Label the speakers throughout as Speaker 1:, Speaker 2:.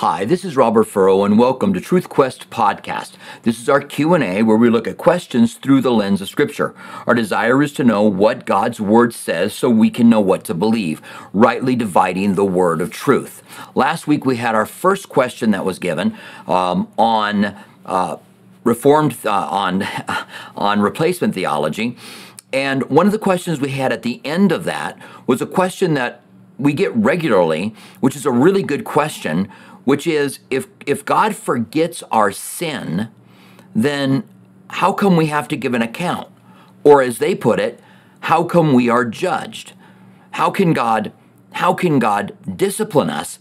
Speaker 1: Hi, this is Robert Furrow and welcome to Truth Quest podcast. This is our Q&A where we look at questions through the lens of scripture. Our desire is to know what God's word says so we can know what to believe, rightly dividing the word of truth. Last week we had our first question that was given um, on uh, reformed uh, on on replacement theology. And one of the questions we had at the end of that was a question that we get regularly, which is a really good question, which is if if God forgets our sin, then how come we have to give an account? Or as they put it, how come we are judged? How can God how can God discipline us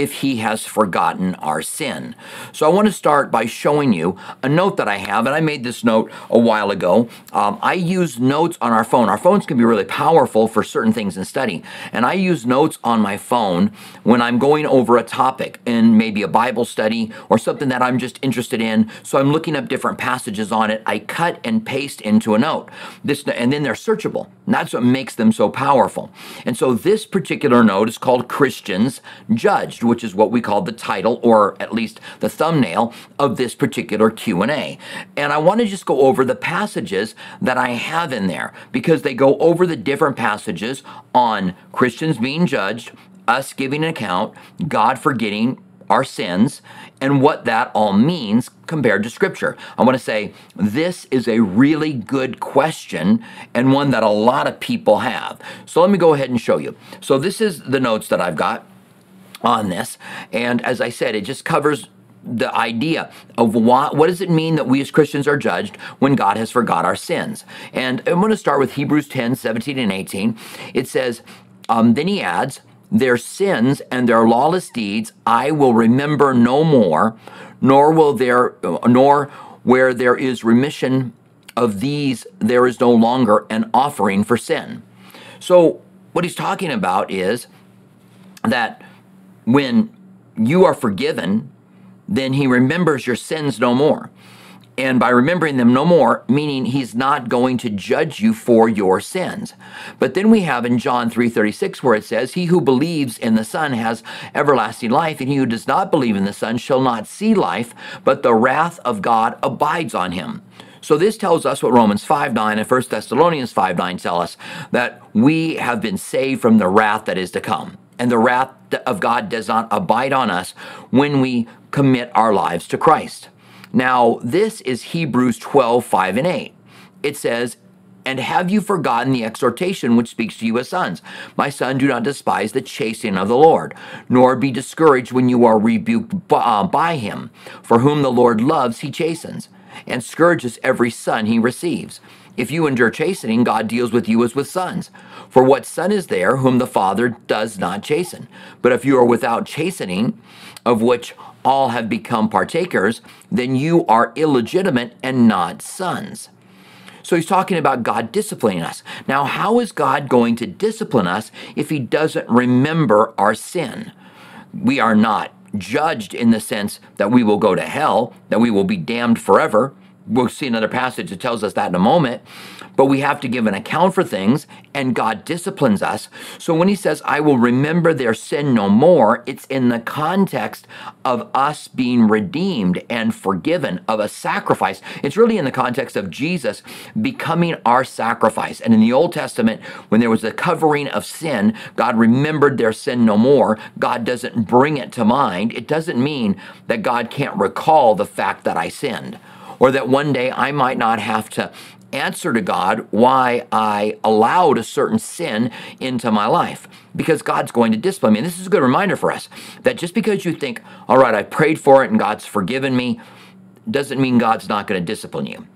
Speaker 1: if he has forgotten our sin. So I want to start by showing you a note that I have, and I made this note a while ago. Um, I use notes on our phone. Our phones can be really powerful for certain things in study, and I use notes on my phone when I'm going over a topic in maybe a Bible study or something that I'm just interested in. So I'm looking up different passages on it. I cut and paste into a note. This and then they're searchable. And that's what makes them so powerful. And so this particular note is called Christians Judged which is what we call the title or at least the thumbnail of this particular Q&A. And I want to just go over the passages that I have in there because they go over the different passages on Christians being judged, us giving an account, God forgetting our sins, and what that all means compared to Scripture. I want to say this is a really good question and one that a lot of people have. So let me go ahead and show you. So this is the notes that I've got on this. And as I said, it just covers the idea of what, what does it mean that we as Christians are judged when God has forgot our sins. And I'm going to start with Hebrews 10, 17 and 18. It says, um, then he adds, their sins and their lawless deeds I will remember no more, nor will there, nor where there is remission of these, there is no longer an offering for sin. So what he's talking about is that when you are forgiven, then he remembers your sins no more. And by remembering them no more, meaning he's not going to judge you for your sins. But then we have in John 3:36 where it says, "He who believes in the Son has everlasting life, and he who does not believe in the Son shall not see life, but the wrath of God abides on him." So this tells us what Romans 5 9 and 1 Thessalonians 5 9 tell us that we have been saved from the wrath that is to come and the wrath of God does not abide on us when we commit our lives to Christ. Now, this is Hebrews 12, 5 and 8. It says, and have you forgotten the exhortation which speaks to you as sons? My son, do not despise the chastening of the Lord, nor be discouraged when you are rebuked uh, by him. For whom the Lord loves, he chastens, and scourges every son he receives. If you endure chastening, God deals with you as with sons. For what son is there whom the Father does not chasten? But if you are without chastening, of which all have become partakers, then you are illegitimate and not sons. So he's talking about God disciplining us. Now, how is God going to discipline us if he doesn't remember our sin? We are not judged in the sense that we will go to hell, that we will be damned forever we'll see another passage that tells us that in a moment. But we have to give an account for things, and God disciplines us. So when He says, I will remember their sin no more, it's in the context of us being redeemed and forgiven, of a sacrifice. It's really in the context of Jesus becoming our sacrifice. And in the Old Testament, when there was a covering of sin, God remembered their sin no more. God doesn't bring it to mind. It doesn't mean that God can't recall the fact that I sinned or that one day I might not have to answer to God why I allowed a certain sin into my life because God's going to discipline me. And this is a good reminder for us that just because you think, all right, I prayed for it and God's forgiven me, doesn't mean God's not going to discipline you.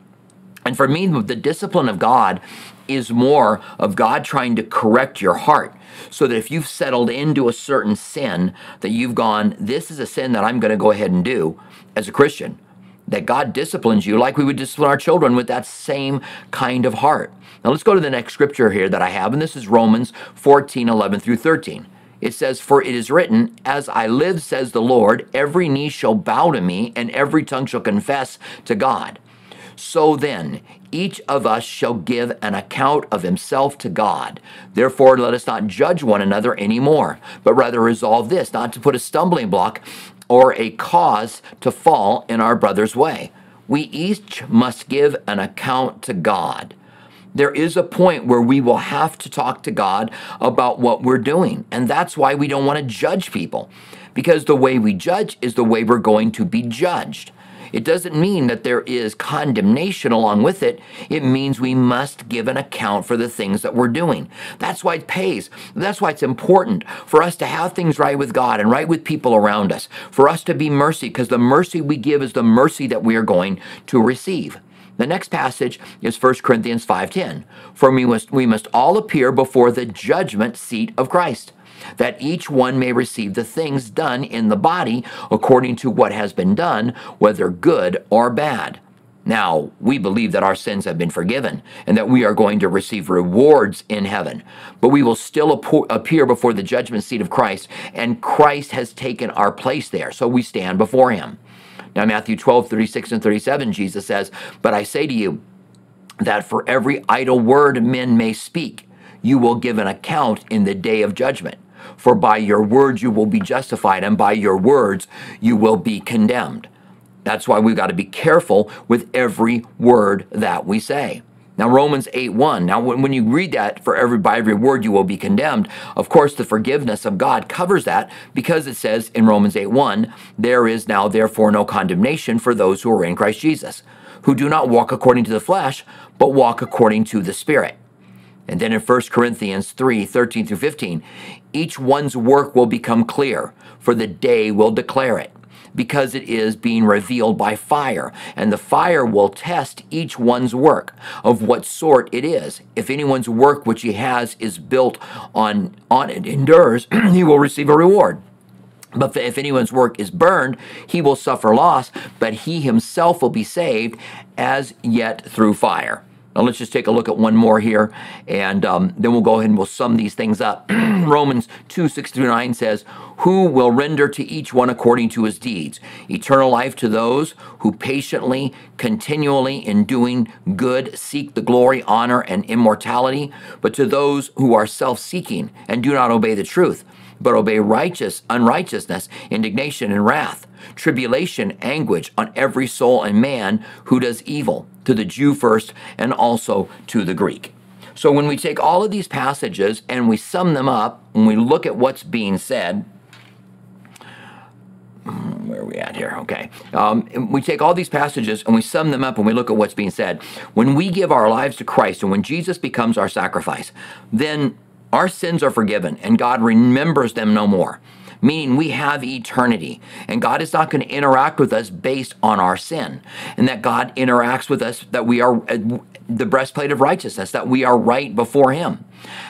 Speaker 1: And for me, the discipline of God is more of God trying to correct your heart so that if you've settled into a certain sin that you've gone, this is a sin that I'm going to go ahead and do as a Christian that God disciplines you like we would discipline our children with that same kind of heart. Now let's go to the next scripture here that I have, and this is Romans 14 11 through 13. It says, For it is written, As I live, says the Lord, every knee shall bow to me, and every tongue shall confess to God. So then, each of us shall give an account of himself to God. Therefore, let us not judge one another anymore, but rather resolve this, not to put a stumbling block or a cause to fall in our brother's way. We each must give an account to God. There is a point where we will have to talk to God about what we're doing. And that's why we don't want to judge people, because the way we judge is the way we're going to be judged. It doesn't mean that there is condemnation along with it. It means we must give an account for the things that we're doing. That's why it pays. That's why it's important for us to have things right with God and right with people around us, for us to be mercy, because the mercy we give is the mercy that we are going to receive. The next passage is 1 Corinthians 5:10. For we must we must all appear before the judgment seat of Christ that each one may receive the things done in the body according to what has been done, whether good or bad. Now, we believe that our sins have been forgiven and that we are going to receive rewards in heaven. But we will still appear before the judgment seat of Christ, and Christ has taken our place there. So we stand before him. Now, Matthew 12, 36 and 37, Jesus says, But I say to you that for every idle word men may speak, you will give an account in the day of judgment. For by your words you will be justified, and by your words you will be condemned. That's why we've got to be careful with every word that we say. Now, Romans 8 1. Now, when, you read that, for every by every word you will be condemned, of course, the forgiveness of God covers that because it says in Romans 8 1, there is now therefore no condemnation for those who are in Christ Jesus, who do not walk according to the flesh, but walk according to the Spirit. And then in 1 Corinthians 3 13 through 15, each one's work will become clear, for the day will declare it, because it is being revealed by fire. And the fire will test each one's work of what sort it is. If anyone's work which he has is built on, on it endures, he will receive a reward. But if anyone's work is burned, he will suffer loss, but he himself will be saved as yet through fire. Now let's just take a look at one more here, and um, then we'll go ahead and we'll sum these things up. Romans 2, 6 through 9 says, Who will render to each one according to his deeds? Eternal life to those who patiently, continually, in doing good, seek the glory, honor, and immortality, but to those who are self-seeking and do not obey the truth, but obey righteous unrighteousness, indignation, and wrath tribulation, anguish on every soul and man who does evil, to the Jew first and also to the Greek. So when we take all of these passages and we sum them up, and we look at what's being said, hmm, where are we at here? Okay. Um, we take all these passages and we sum them up and we look at what's being said. When we give our lives to Christ and when Jesus becomes our sacrifice, then our sins are forgiven and God remembers them no more meaning we have eternity. And God is not going to interact with us based on our sin. And that God interacts with us that we are uh, the breastplate of righteousness, that we are right before Him.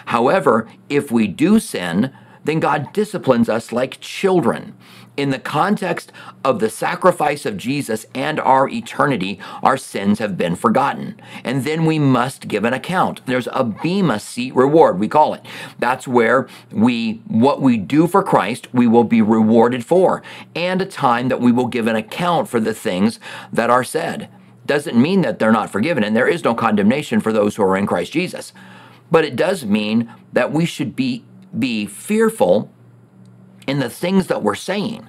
Speaker 1: However, if we do sin, then God disciplines us like children. In the context of the sacrifice of Jesus and our eternity, our sins have been forgotten. And then we must give an account. There's a Bema seat reward, we call it. That's where we, what we do for Christ, we will be rewarded for, and a time that we will give an account for the things that are said. Doesn't mean that they're not forgiven, and there is no condemnation for those who are in Christ Jesus. But it does mean that we should be, be fearful in the things that we're saying.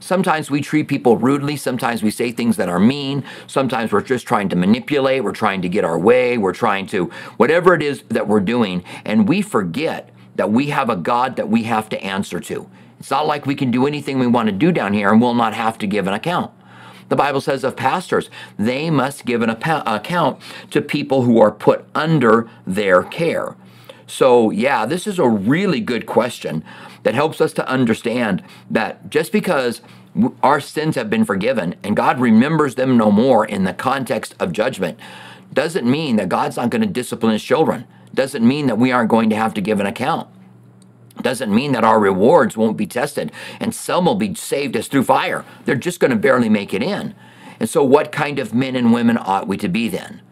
Speaker 1: Sometimes we treat people rudely. Sometimes we say things that are mean. Sometimes we're just trying to manipulate. We're trying to get our way. We're trying to, whatever it is that we're doing. And we forget that we have a God that we have to answer to. It's not like we can do anything we want to do down here and we'll not have to give an account. The Bible says of pastors, they must give an account to people who are put under their care. So, yeah, this is a really good question that helps us to understand that just because our sins have been forgiven and God remembers them no more in the context of judgment doesn't mean that God's not going to discipline his children. Doesn't mean that we aren't going to have to give an account. Doesn't mean that our rewards won't be tested and some will be saved as through fire. They're just going to barely make it in. And so, what kind of men and women ought we to be then?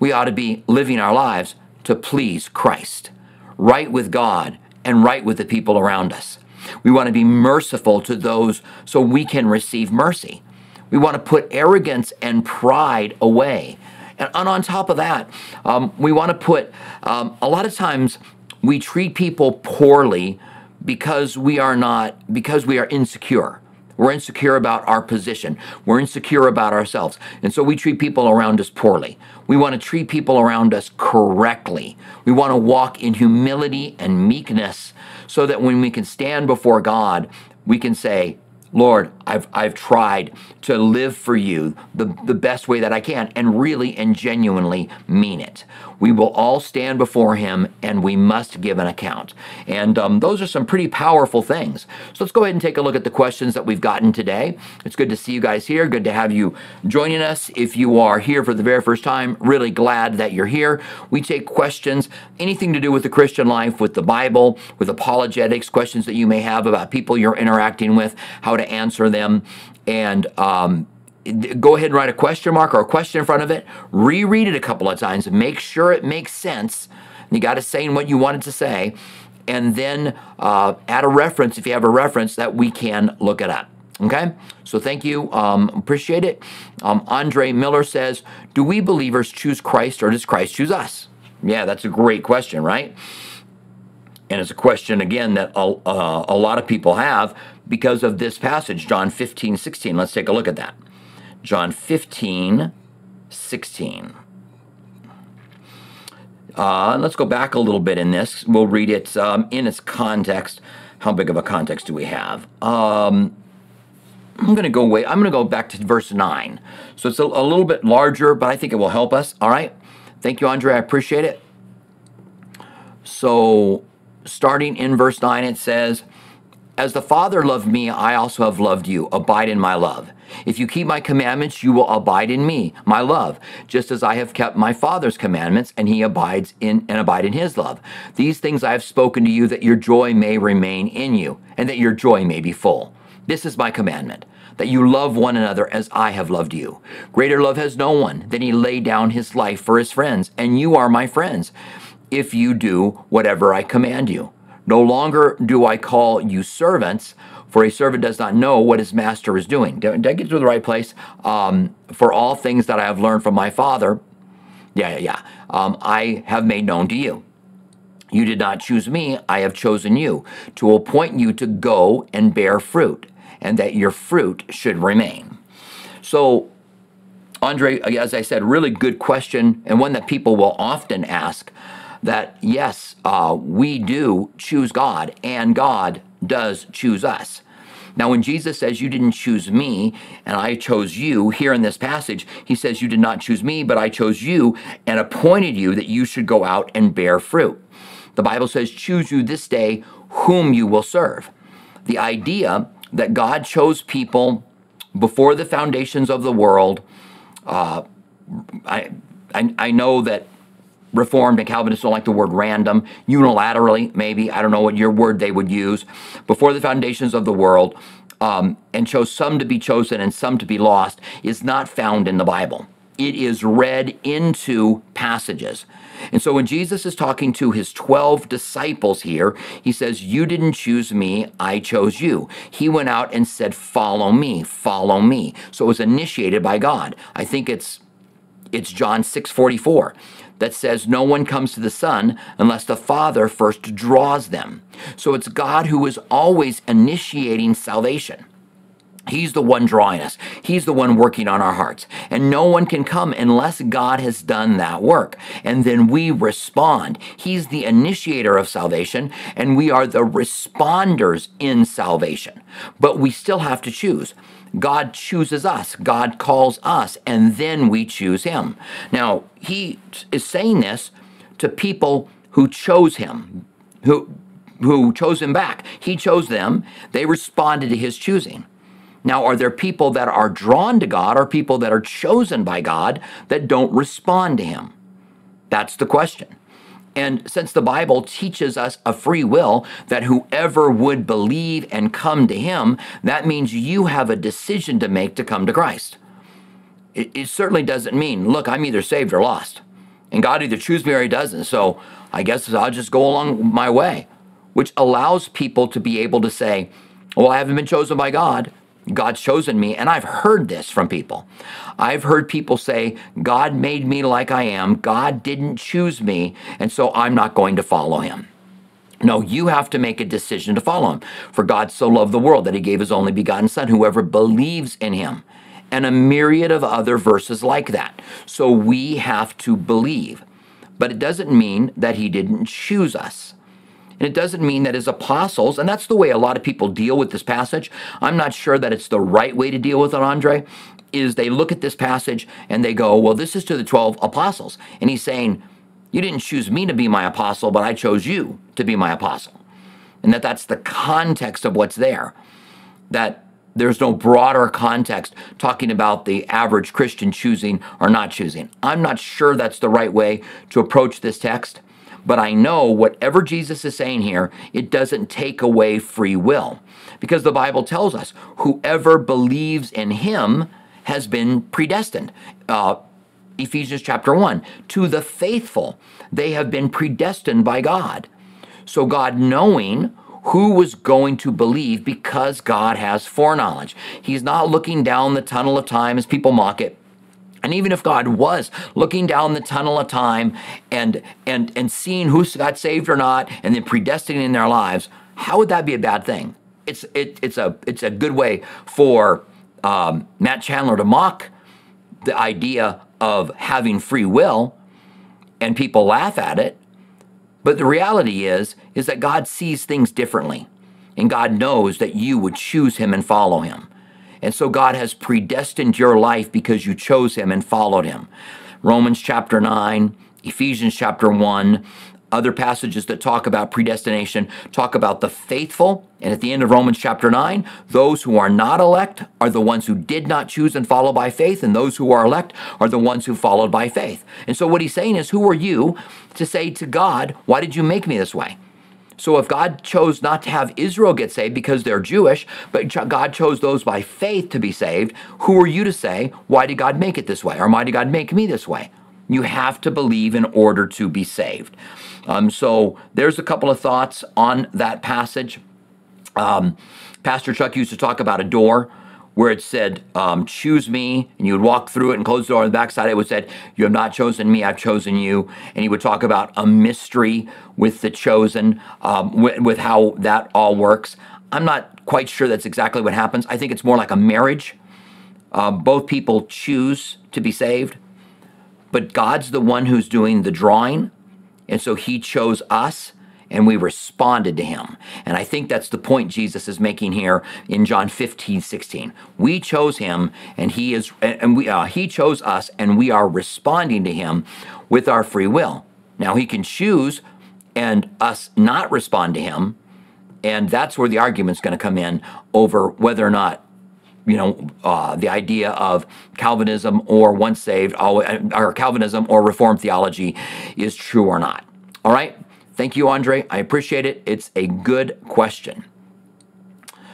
Speaker 1: We ought to be living our lives to please Christ right with God and right with the people around us. We want to be merciful to those so we can receive mercy. We want to put arrogance and pride away. And on top of that, um, we want to put, um, a lot of times, we treat people poorly because we are not, because we are insecure. We're insecure about our position. We're insecure about ourselves. And so we treat people around us poorly. We want to treat people around us correctly. We want to walk in humility and meekness so that when we can stand before God, we can say, Lord, I've, I've tried to live for you the, the best way that I can and really and genuinely mean it. We will all stand before him and we must give an account. And um, those are some pretty powerful things. So let's go ahead and take a look at the questions that we've gotten today. It's good to see you guys here. Good to have you joining us. If you are here for the very first time, really glad that you're here. We take questions, anything to do with the Christian life, with the Bible, with apologetics, questions that you may have about people you're interacting with, how to answer them. And um, go ahead and write a question mark or a question in front of it, reread it a couple of times, make sure it makes sense. You got to say what you wanted to say, and then uh, add a reference if you have a reference that we can look it up. Okay, so thank you. Um, appreciate it. Um, Andre Miller says, Do we believers choose Christ or does Christ choose us? Yeah, that's a great question, right? And it's a question, again, that a, uh, a lot of people have because of this passage, John 15, 16. Let's take a look at that. John 15, 16. Uh, let's go back a little bit in this. We'll read it um, in its context. How big of a context do we have? Um, I'm going to go away. I'm going to go back to verse 9. So it's a, a little bit larger, but I think it will help us. All right. Thank you, Andre. I appreciate it. So, starting in verse 9, it says, As the Father loved me, I also have loved you. Abide in my love. If you keep my commandments, you will abide in me, my love, just as I have kept my Father's commandments, and he abides in and abide in his love. These things I have spoken to you that your joy may remain in you, and that your joy may be full. This is my commandment. That you love one another as I have loved you. Greater love has no one than he laid down his life for his friends, and you are my friends, if you do whatever I command you. No longer do I call you servants, for a servant does not know what his master is doing. Did, I get to the right place? Um, for all things that I have learned from my Father, yeah, yeah, yeah, um, I have made known to you. You did not choose me, I have chosen you to appoint you to go and bear fruit, and that your fruit should remain. So, Andre, as I said, really good question, and one that people will often ask that yes, uh, we do choose God, and God does choose us. Now, when Jesus says, You didn't choose me and I chose you, here in this passage, he says, You did not choose me, but I chose you and appointed you that you should go out and bear fruit. The Bible says, Choose you this day whom you will serve. The idea that God chose people before the foundations of the world, uh, I, I, I know that Reformed and Calvinists don't like the word random, unilaterally, maybe. I don't know what your word they would use. Before the foundations of the world, um, and chose some to be chosen and some to be lost, is not found in the Bible. It is read into passages. And so when Jesus is talking to his 12 disciples here, he says, You didn't choose me, I chose you. He went out and said, Follow me, follow me. So it was initiated by God. I think it's it's John 6 44 that says no one comes to the Son unless the Father first draws them. So it's God who is always initiating salvation. He's the one drawing us. He's the one working on our hearts. And no one can come unless God has done that work. And then we respond. He's the initiator of salvation, and we are the responders in salvation. But we still have to choose. God chooses us, God calls us, and then we choose Him. Now, He is saying this to people who chose Him, who, who chose Him back. He chose them, they responded to His choosing. Now, are there people that are drawn to God or people that are chosen by God that don't respond to Him? That's the question. And since the Bible teaches us a free will, that whoever would believe and come to Him, that means you have a decision to make to come to Christ. It, it certainly doesn't mean, look, I'm either saved or lost. And God either chooses me or He doesn't. So I guess I'll just go along my way, which allows people to be able to say, well, I haven't been chosen by God. God's chosen me. And I've heard this from people. I've heard people say, God made me like I am. God didn't choose me. And so I'm not going to follow him. No, you have to make a decision to follow him. For God so loved the world that he gave his only begotten Son, whoever believes in him. And a myriad of other verses like that. So we have to believe. But it doesn't mean that he didn't choose us. And it doesn't mean that as apostles, and that's the way a lot of people deal with this passage. I'm not sure that it's the right way to deal with it, Andre, is they look at this passage and they go, well, this is to the 12 apostles. And he's saying, you didn't choose me to be my apostle, but I chose you to be my apostle. And that that's the context of what's there. That there's no broader context talking about the average Christian choosing or not choosing. I'm not sure that's the right way to approach this text, but I know whatever Jesus is saying here, it doesn't take away free will. Because the Bible tells us whoever believes in him has been predestined. Uh, Ephesians chapter 1. To the faithful, they have been predestined by God. So, God knowing who was going to believe because God has foreknowledge. He's not looking down the tunnel of time as people mock it. And even if God was looking down the tunnel of time and and and seeing who got saved or not, and then predestining their lives, how would that be a bad thing? It's it, it's a it's a good way for um, Matt Chandler to mock the idea of having free will and people laugh at it. But the reality is is that God sees things differently. And God knows that you would choose him and follow him. And so God has predestined your life because you chose him and followed him. Romans chapter 9, Ephesians chapter 1, other passages that talk about predestination talk about the faithful. And at the end of Romans chapter 9, those who are not elect are the ones who did not choose and follow by faith, and those who are elect are the ones who followed by faith. And so what he's saying is, who are you to say to God, Why did you make me this way? So if God chose not to have Israel get saved because they're Jewish, but God chose those by faith to be saved, who are you to say, Why did God make it this way? Or why did God make me this way? You have to believe in order to be saved. Um, so there's a couple of thoughts on that passage. Um, Pastor Chuck used to talk about a door where it said, um, choose me, and you would walk through it and close the door on the backside. It would said, you have not chosen me, I've chosen you. And he would talk about a mystery with the chosen, um, with, with how that all works. I'm not quite sure that's exactly what happens. I think it's more like a marriage. Uh, both people choose to be saved, but God's the one who's doing the drawing. And so he chose us and we responded to him. And I think that's the point Jesus is making here in John 15, 16. We chose him and he is and we uh, he chose us and we are responding to him with our free will. Now he can choose and us not respond to him, and that's where the argument's going to come in over whether or not you know, uh, the idea of Calvinism or once saved, or Calvinism or Reformed theology is true or not. All right. Thank you, Andre. I appreciate it. It's a good question.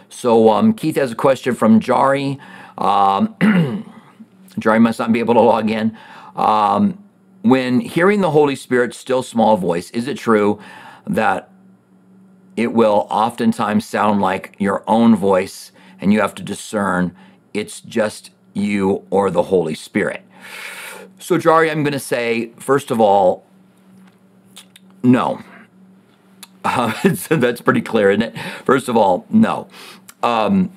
Speaker 1: So um, Keith has a question from Jari. Um, Jari must not be able to log in. Um, when hearing the Holy Spirit's still small voice, is it true that it will oftentimes sound like your own voice and you have to discern it's just you or the Holy Spirit. So, Jari, I'm going to say, first of all, no. Uh, that's pretty clear, isn't it? First of all, no. Um,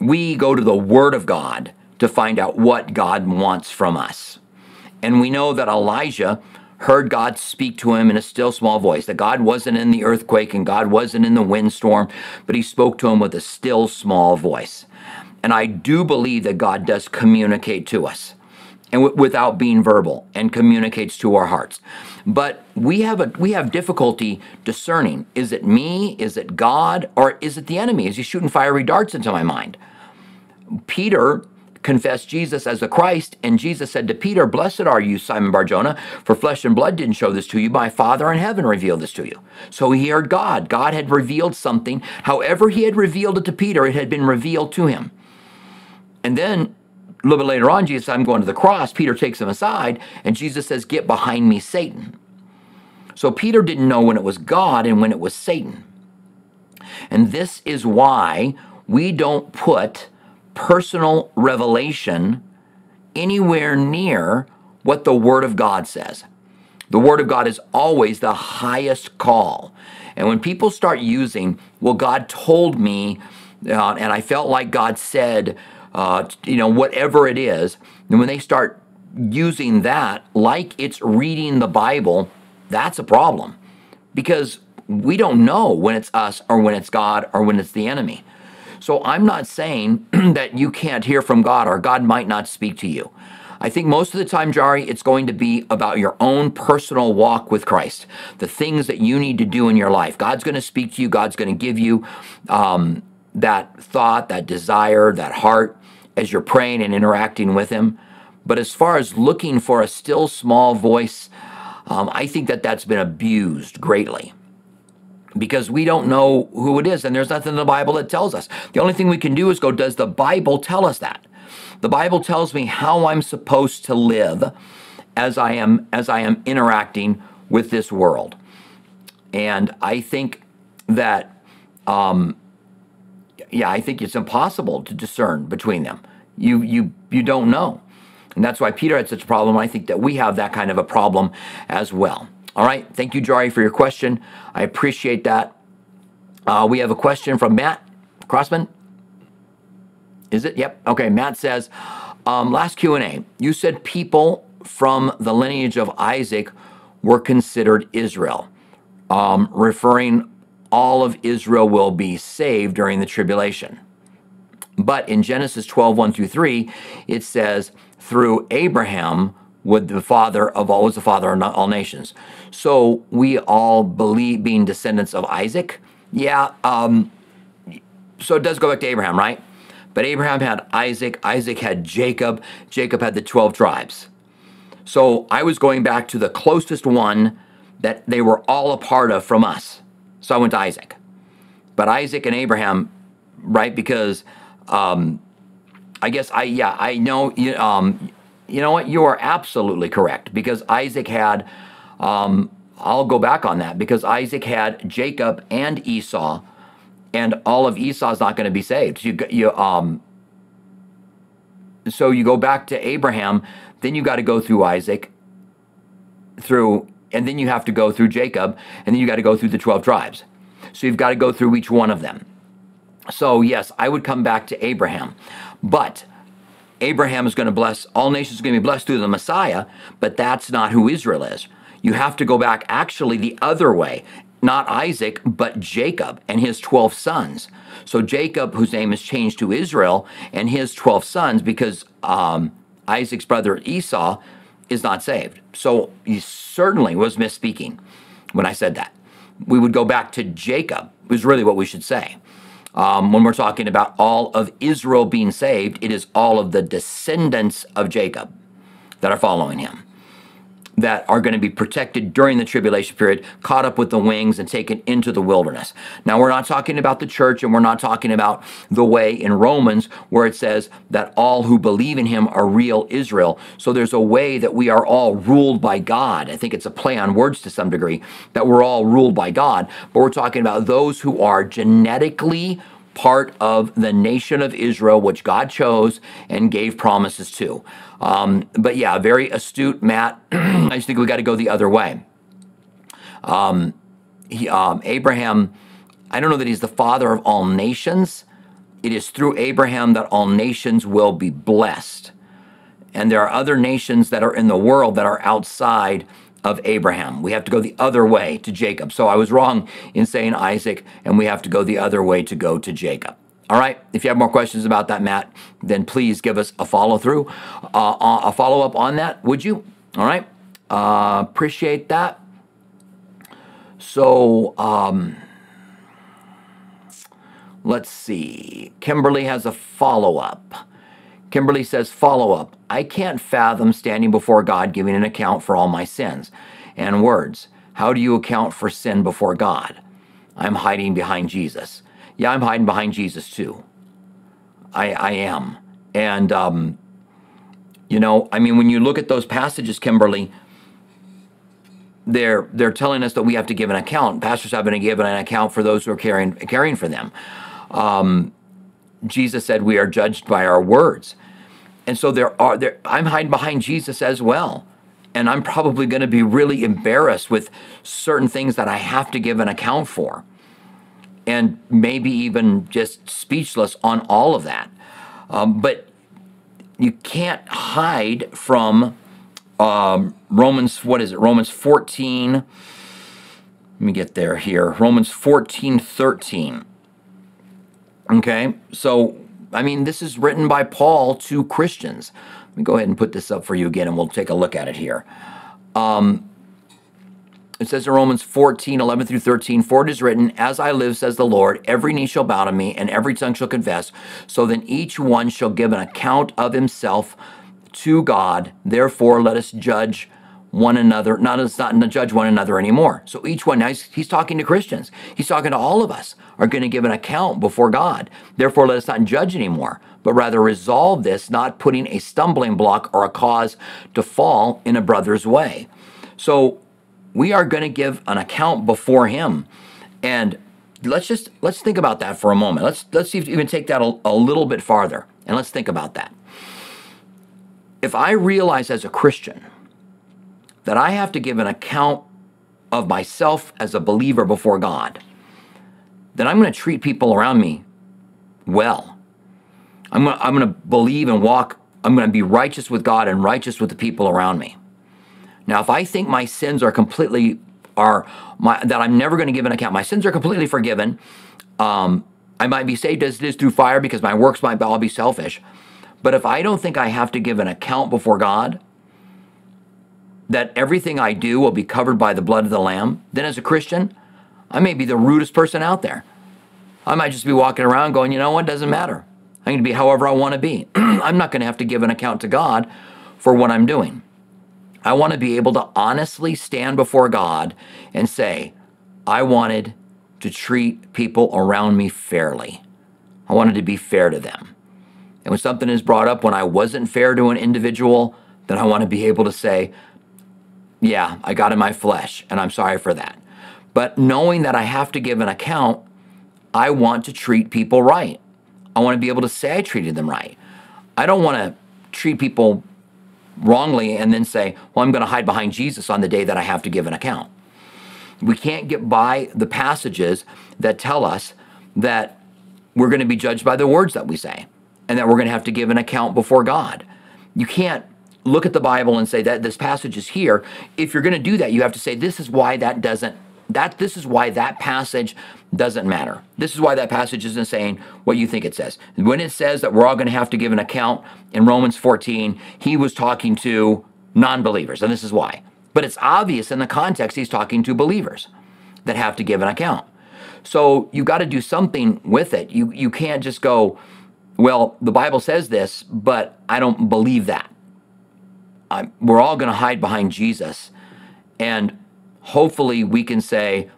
Speaker 1: we go to the Word of God to find out what God wants from us. And we know that Elijah heard God speak to him in a still small voice, that God wasn't in the earthquake and God wasn't in the windstorm, but he spoke to him with a still small voice. And I do believe that God does communicate to us and w- without being verbal and communicates to our hearts. But we have a we have difficulty discerning is it me, is it God, or is it the enemy? Is he shooting fiery darts into my mind? Peter confessed Jesus as the Christ, and Jesus said to Peter, Blessed are you, Simon Barjona, for flesh and blood didn't show this to you, my Father in heaven revealed this to you. So he heard God. God had revealed something. However, he had revealed it to Peter, it had been revealed to him. And then a little bit later on, Jesus I'm going to the cross. Peter takes him aside, and Jesus says, Get behind me, Satan. So Peter didn't know when it was God and when it was Satan. And this is why we don't put personal revelation anywhere near what the Word of God says. The Word of God is always the highest call. And when people start using, well, God told me, uh, and I felt like God said, uh, you know, whatever it is, and when they start using that like it's reading the Bible, that's a problem because we don't know when it's us or when it's God or when it's the enemy. So I'm not saying that you can't hear from God or God might not speak to you. I think most of the time, Jari, it's going to be about your own personal walk with Christ, the things that you need to do in your life. God's going to speak to you, God's going to give you um, that thought, that desire, that heart as you're praying and interacting with Him. But as far as looking for a still small voice, um, I think that that's been abused greatly because we don't know who it is and there's nothing in the Bible that tells us. The only thing we can do is go, does the Bible tell us that? The Bible tells me how I'm supposed to live as I am as I am interacting with this world. And I think that um, yeah, I think it's impossible to discern between them. You you you don't know. And that's why Peter had such a problem. I think that we have that kind of a problem as well. All right. Thank you, Jari, for your question. I appreciate that. Uh, we have a question from Matt Crossman. Is it? Yep. Okay. Matt says, um, last Q&A, you said people from the lineage of Isaac were considered Israel, um, referring all of Israel will be saved during the tribulation. But in Genesis 12, 1 through 3, it says, through Abraham would the father of all was the father of all nations. So we all believe being descendants of Isaac. Yeah, um, so it does go back to Abraham, right? But Abraham had Isaac, Isaac had Jacob, Jacob had the 12 tribes. So I was going back to the closest one that they were all a part of from us. So I went to Isaac. But Isaac and Abraham, right? Because um, I guess I, yeah, I know, you, um, you know what? You are absolutely correct because Isaac had, um, I'll go back on that because Isaac had Jacob and Esau, and all of Esau's not going to be saved. You, you, um, so you go back to Abraham, then you got to go through Isaac, through, and then you have to go through Jacob, and then you got to go through the 12 tribes. So you've got to go through each one of them. So, yes, I would come back to Abraham. But Abraham is going to bless, all nations are going to be blessed through the Messiah, but that's not who Israel is. You have to go back actually the other way, not Isaac, but Jacob and his 12 sons. So Jacob, whose name is changed to Israel, and his 12 sons, because um, Isaac's brother Esau is not saved. So he certainly was misspeaking when I said that. We would go back to Jacob, is really what we should say. Um, when we're talking about all of Israel being saved, it is all of the descendants of Jacob that are following him that are going to be protected during the tribulation period, caught up with the wings and taken into the wilderness. Now, we're not talking about the church and we're not talking about the way in Romans where it says that all who believe in him are real Israel. So there's a way that we are all ruled by God. I think it's a play on words to some degree that we're all ruled by God, but we're talking about those who are genetically part of the nation of Israel, which God chose and gave promises to. Um, but yeah, very astute, Matt. I just think we got to go the other way. Um, he, um, Abraham, I don't know that he's the father of all nations. It is through Abraham that all nations will be blessed. And there are other nations that are in the world that are outside of Abraham. We have to go the other way to Jacob. So I was wrong in saying Isaac, and we have to go the other way to go to Jacob. All right. If you have more questions about that, Matt, then please give us a follow through, uh, a follow up on that, would you? All right. Uh, appreciate that. So, um, let's see. Kimberly has a follow up. Kimberly says, follow up. I can't fathom standing before God giving an account for all my sins and words. How do you account for sin before God? I'm hiding behind Jesus. Yeah, I'm hiding behind Jesus too. I, I am. And, um, you know, I mean, when you look at those passages, Kimberly, they're they're telling us that we have to give an account. Pastors have been given an account for those who are caring caring for them. Um, Jesus said we are judged by our words, and so there are there. I'm hiding behind Jesus as well, and I'm probably going to be really embarrassed with certain things that I have to give an account for. And maybe even just speechless on all of that. Um, but you can't hide from um, Romans, what is it? Romans 14. Let me get there here. Romans 14, 13. Okay, so I mean, this is written by Paul to Christians. Let me go ahead and put this up for you again, and we'll take a look at it here. Um, it says in Romans 14, 11 through 13, For it is written, As I live, says the Lord, every knee shall bow to me, and every tongue shall confess. So then each one shall give an account of himself to God. Therefore, let us judge one another, not as not to judge one another anymore. So each one, now he's, he's talking to Christians. He's talking to all of us, are going to give an account before God. Therefore, let us not judge anymore, but rather resolve this, not putting a stumbling block or a cause to fall in a brother's way. So we are going to give an account before him. And let's just let's think about that for a moment. Let's let's see if even take that a, a little bit farther. And let's think about that. If I realize as a Christian that I have to give an account of myself as a believer before God, then I'm going to treat people around me well. I'm going to, I'm going to believe and walk, I'm going to be righteous with God and righteous with the people around me. Now, if I think my sins are completely, are my, that I'm never going to give an account, my sins are completely forgiven. Um, I might be saved as it is through fire because my works might all be selfish. But if I don't think I have to give an account before God, that everything I do will be covered by the blood of the Lamb, then as a Christian, I may be the rudest person out there. I might just be walking around going, you know what, doesn't matter. I'm going to be however I want to be. I'm not going to have to give an account to God for what I'm doing. I want to be able to honestly stand before God and say, I wanted to treat people around me fairly. I wanted to be fair to them. And when something is brought up when I wasn't fair to an individual, then I want to be able to say, yeah, I got in my flesh, and I'm sorry for that. But knowing that I have to give an account, I want to treat people right. I want to be able to say I treated them right. I don't want to treat people wrongly and then say, well, I'm going to hide behind Jesus on the day that I have to give an account. We can't get by the passages that tell us that we're going to be judged by the words that we say and that we're going to have to give an account before God. You can't look at the Bible and say that this passage is here. If you're going to do that, you have to say this is why that doesn't that this is why that passage doesn't matter. This is why that passage isn't saying what you think it says. When it says that we're all going to have to give an account in Romans 14, he was talking to non-believers, and this is why. But it's obvious in the context he's talking to believers that have to give an account. So you got to do something with it. You you can't just go, well, the Bible says this, but I don't believe that. I'm, we're all going to hide behind Jesus. And hopefully we can say,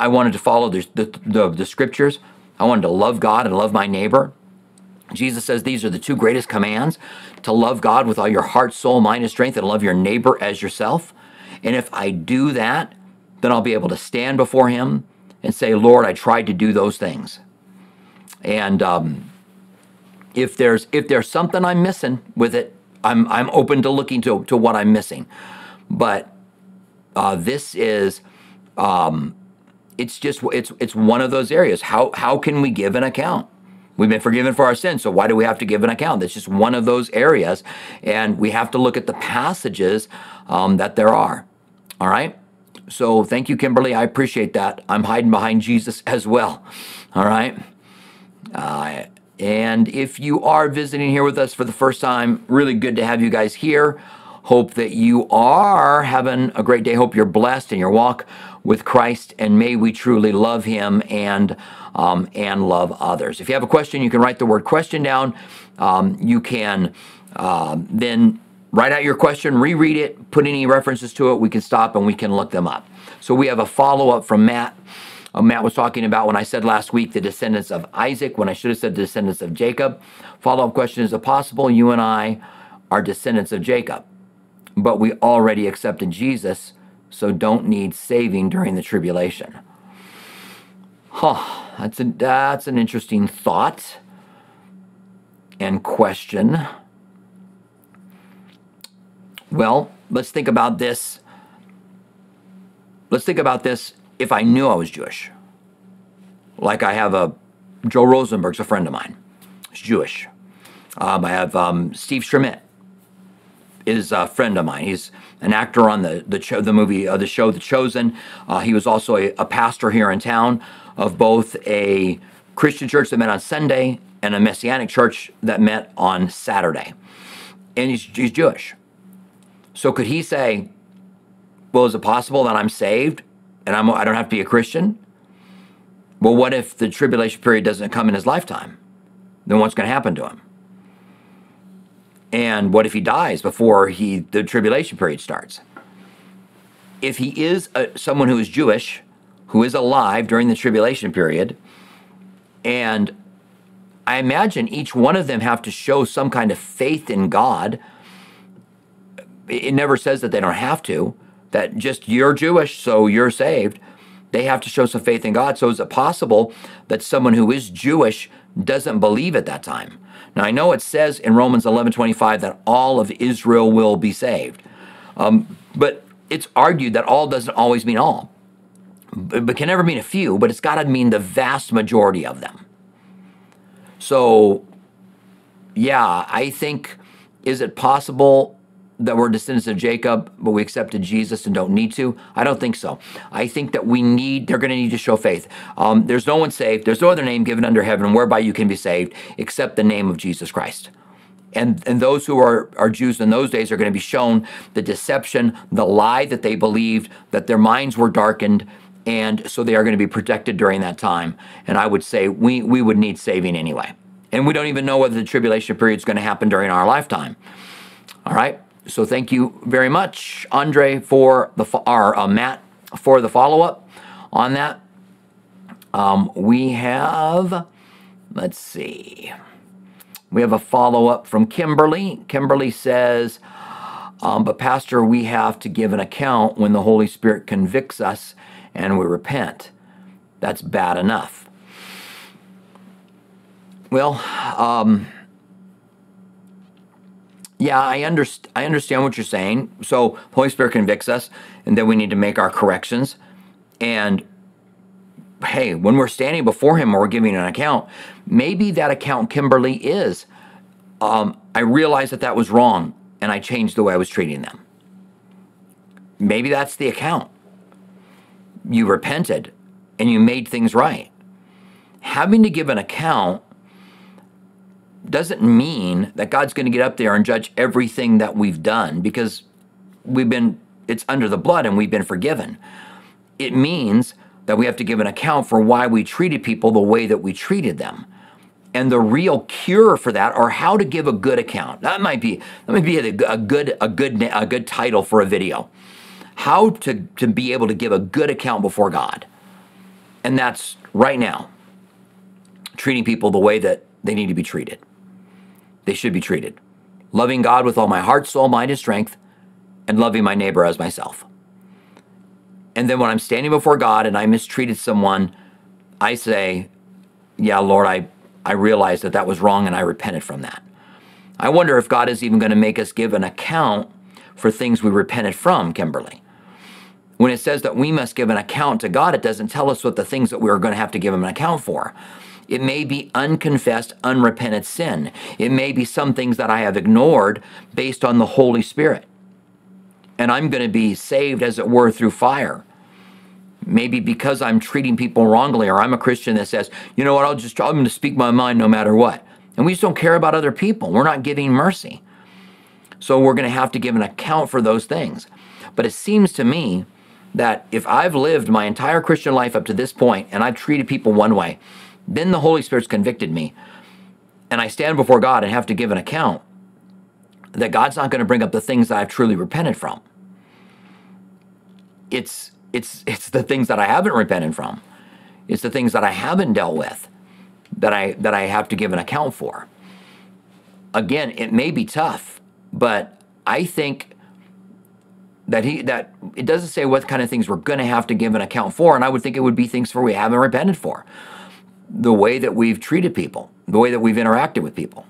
Speaker 1: I wanted to follow the, the, the, the scriptures. I wanted to love God and love my neighbor. Jesus says these are the two greatest commands to love God with all your heart, soul, mind, and strength, and love your neighbor as yourself. And if I do that, then I'll be able to stand before Him and say, Lord, I tried to do those things. And um, if there's if there's something I'm missing with it, I'm I'm open to looking to to what I'm missing, but uh, this is um, it's just it's it's one of those areas. How how can we give an account? We've been forgiven for our sins, so why do we have to give an account? That's just one of those areas, and we have to look at the passages um, that there are. All right. So thank you, Kimberly. I appreciate that. I'm hiding behind Jesus as well. All right. Uh, and if you are visiting here with us for the first time, really good to have you guys here. Hope that you are having a great day. Hope you're blessed in your walk with Christ, and may we truly love Him and um, and love others. If you have a question, you can write the word question down. Um, you can uh, then write out your question, reread it, put any references to it. We can stop and we can look them up. So we have a follow up from Matt. Uh, Matt was talking about when I said last week the descendants of Isaac, when I should have said the descendants of Jacob. Follow up question Is it possible you and I are descendants of Jacob, but we already accepted Jesus, so don't need saving during the tribulation? Huh, that's, a, that's an interesting thought and question. Well, let's think about this. Let's think about this if I knew I was Jewish. Like I have a Joe Rosenberg's a friend of mine. He's Jewish. Um, I have um, Steve Schmidt is a friend of mine. He's an actor on the the, the movie uh, the show The Chosen. Uh, he was also a, a pastor here in town of both a Christian church that met on Sunday and a Messianic church that met on Saturday. And he's, he's Jewish. So could he say, well, is it possible that I'm saved and I'm, I don't have to be a Christian? Well, what if the tribulation period doesn't come in his lifetime? Then what's going to happen to him? And what if he dies before he the tribulation period starts? If he is a, someone who is Jewish, who is alive during the tribulation period, and I imagine each one of them have to show some kind of faith in God. It never says that they don't have to, that just you're Jewish, so you're saved. They have to show some faith in God. So is it possible that someone who is Jewish doesn't believe at that time? Now I know it says in Romans 11:25 that all of Israel will be saved, um, but it's argued that all doesn't always mean all, but, can never mean a few. But it's got to mean the vast majority of them. So, yeah, I think is it possible that we're descendants of Jacob, but we accepted Jesus and don't need to? I don't think so. I think that we need, they're going to need to show faith. Um, there's no one saved, there's no other name given under heaven whereby you can be saved except the name of Jesus Christ. And, and those who are, are Jews in those days are going to be shown the deception, the lie that they believed, that their minds were darkened, and so they are going to be protected during that time. And I would say we, we would need saving anyway. And we don't even know whether the tribulation period is going to happen during our lifetime. All right. So thank you very much, Andre, for the or uh, Matt for the follow up on that. Um, we have, let's see, we have a follow up from Kimberly. Kimberly says, um, but Pastor, we have to give an account when the Holy Spirit convicts us and we repent. That's bad enough. Well, um, yeah, I, underst- I understand what you're saying. So, Holy Spirit convicts us, and then we need to make our corrections. And hey, when we're standing before Him or we're giving an account, maybe that account, Kimberly, is um, I realized that that was wrong, and I changed the way I was treating them. Maybe that's the account. You repented and you made things right. Having to give an account doesn't mean that God's going to get up there and judge everything that we've done because we've been it's under the blood and we've been forgiven. It means that we have to give an account for why we treated people the way that we treated them. And the real cure for that or how to give a good account. That might be that might be a, a good a good a good title for a video. How to to be able to give a good account before God. And that's right now treating people the way that they need to be treated they should be treated. Loving God with all my heart, soul, mind, and strength, and loving my neighbor as myself. And then when I'm standing before God and I mistreated someone, I say, Yeah, Lord, I, I realize that that was wrong and I repented from that. I wonder if God is even going to make us give an account for things we repented from, Kimberly. When it says that we must give an account to God, it doesn't tell us what the things that we're going to have to give Him an account for. It may be unconfessed, unrepentant sin. It may be some things that I have ignored based on the Holy Spirit. And I'm going to be saved, as it were, through fire. Maybe because I'm treating people wrongly, or I'm a Christian that says, you know what, I'll just, I'm going to speak my mind no matter what. And we just don't care about other people. We're not giving mercy. So we're going to have to give an account for those things. But it seems to me that if I've lived my entire Christian life up to this point and I've treated people one way, then the Holy Spirit's convicted me. And I stand before God and have to give an account that God's not going to bring up the things that I've truly repented from. It's it's it's the things that I haven't repented from. It's the things that I haven't dealt with that I that I have to give an account for. Again, it may be tough, but I think that he that it doesn't say what kind of things we're going to have to give an account for, and I would think it would be things for we haven't repented for the way that we've treated people, the way that we've interacted with people.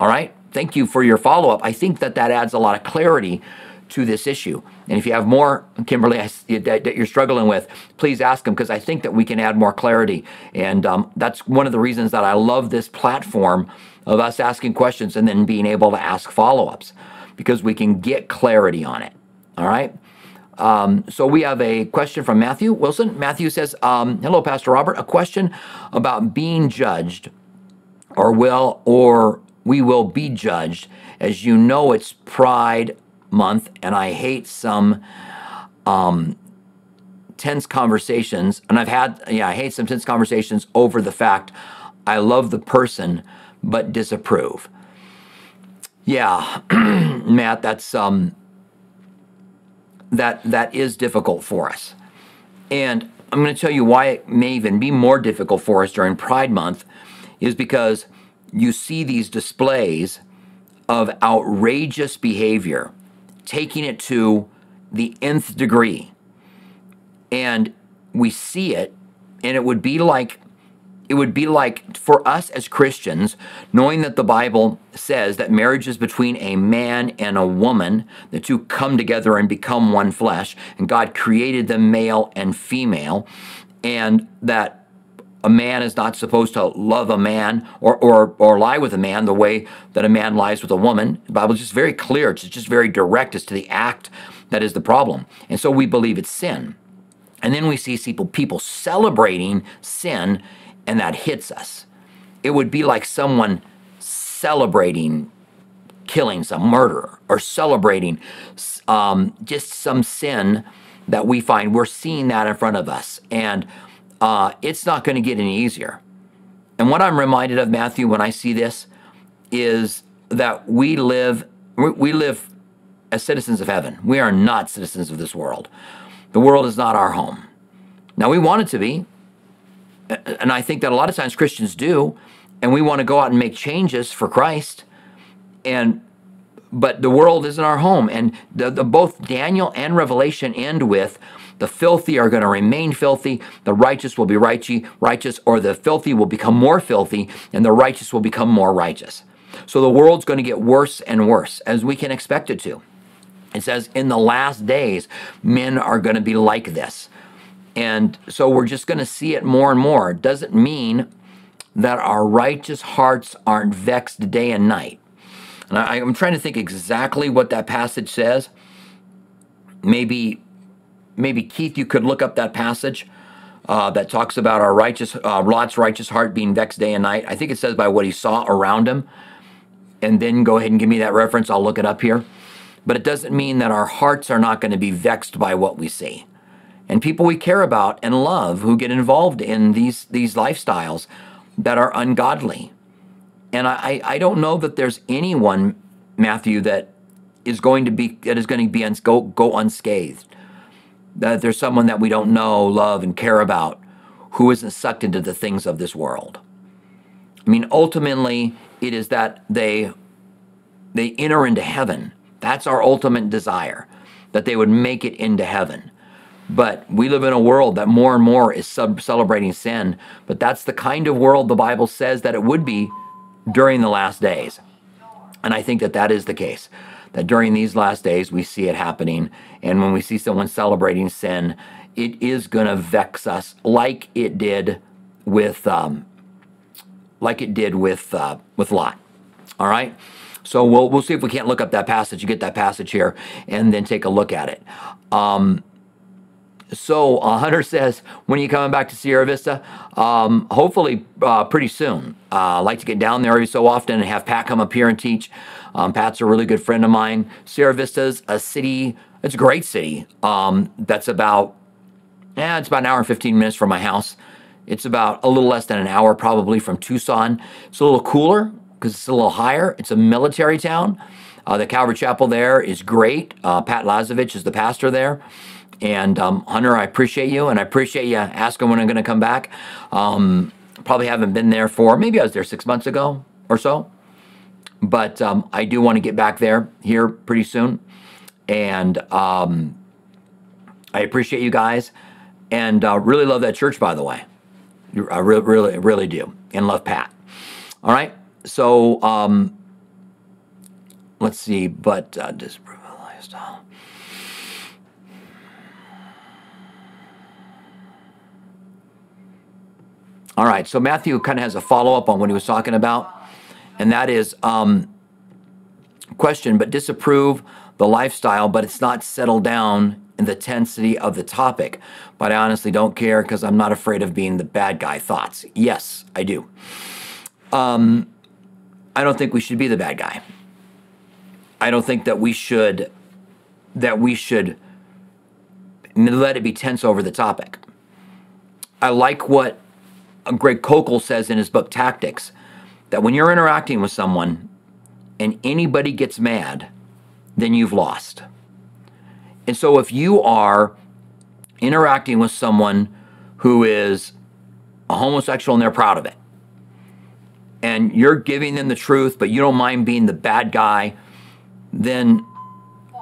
Speaker 1: All right? Thank you for your follow up. I think that that adds a lot of clarity to this issue. And if you have more, Kimberly, that you're struggling with, please ask them because I think that we can add more clarity. And um, that's one of the reasons that I love this platform of us asking questions and then being able to ask follow ups because we can get clarity on it. All right. Um, so we have a question from Matthew Wilson. Matthew says, um, "Hello, Pastor Robert. A question about being judged, or will, or we will be judged. As you know, it's Pride Month, and I hate some um, tense conversations. And I've had, yeah, I hate some tense conversations over the fact I love the person but disapprove. Yeah, Matt, that's um, that that is difficult for us, and I'm going to tell you why it may even be more difficult for us during Pride Month, is because you see these displays of outrageous behavior, taking it to the nth degree, and we see it, and it would be like it would be like for us as Christians, knowing that the Bible says that marriage is between a man and a woman, the two come together and become one flesh, and God created them male and female, and that a man is not supposed to love a man or, or, or lie with a man the way that a man lies with a woman. The Bible is just very clear, it's just very direct as to the act that is the problem. And so we believe it's sin. And then we see people, people celebrating sin and that hits us. It would be like someone celebrating killing some murderer or celebrating um, just some sin that we find. We're seeing that in front of us, and uh, it's not going to get any easier. And what I'm reminded of, Matthew, when I see this, is that we live we live as citizens of heaven. We are not citizens of this world. The world is not our home. Now we want it to be and I think that a lot of times Christians do, and we want to go out and make changes for Christ, and but the world isn't our home. And the, the, both Daniel and Revelation end with the filthy are going to remain filthy, the righteous will be righteous, righteous, or the filthy will become more filthy, and the righteous will become more righteous. So the world's going to get worse and worse, as we can expect it to. It says, in the last days, men are going to be like this. And so we're just going to see it more and more. It doesn't mean that our righteous hearts aren't vexed day and night. And I, am trying to think exactly what that passage says. Maybe, maybe Keith, you could look up that passage uh, that talks about our righteous, uh, Lot's righteous heart being vexed day and night. I think it says by what he saw around him. And then go ahead and give me that reference. I'll look it up here. But it doesn't mean that our hearts are not going to be vexed by what we see and people we care about and love who get involved in these these lifestyles that are ungodly. And I, I don't know that there's anyone, Matthew, that is going to be that is going to be uns, go go unscathed. That there's someone that we don't know, love, and care about who isn't sucked into the things of this world. I mean, ultimately, it is that they they enter into heaven. That's our ultimate desire, that they would make it into heaven. But we live in a world that more and more is celebrating sin. But that's the kind of world the Bible says that it would be during the last days. And I think that that is the case. That during these last days, we see it happening. And when we see someone celebrating sin, it is going to vex us like it did with, um, like it did with, uh, with Lot. All right. So we'll, we'll see if we can't look up that passage. You get that passage here and then take a look at it. Um, so uh, Hunter says, when are you coming back to Sierra Vista? Um, hopefully uh, pretty soon. Uh, I like to get down there every so often and have Pat come up here and teach. Um, Pat's a really good friend of mine. Sierra Vista's a city, it's a great city. Um, that's about, yeah, it's about an hour and 15 minutes from my house. It's about a little less than an hour probably from Tucson. It's a little cooler because it's a little higher. It's a military town. Uh, the Calvary Chapel there is great. Uh, Pat Lazovich is the pastor there. And um, Hunter, I appreciate you, and I appreciate you asking when I'm going to come back. Um, probably haven't been there for maybe I was there six months ago or so, but um, I do want to get back there here pretty soon. And um, I appreciate you guys, and uh, really love that church, by the way. I really, really, really do, and love Pat. All right, so um, let's see, but uh, disprove lifestyle. All right, so Matthew kind of has a follow up on what he was talking about, and that is um, question, but disapprove the lifestyle, but it's not settled down in the intensity of the topic. But I honestly don't care because I'm not afraid of being the bad guy. Thoughts? Yes, I do. Um, I don't think we should be the bad guy. I don't think that we should that we should let it be tense over the topic. I like what Greg Koukl says in his book Tactics that when you're interacting with someone and anybody gets mad, then you've lost. And so if you are interacting with someone who is a homosexual and they're proud of it, and you're giving them the truth, but you don't mind being the bad guy, then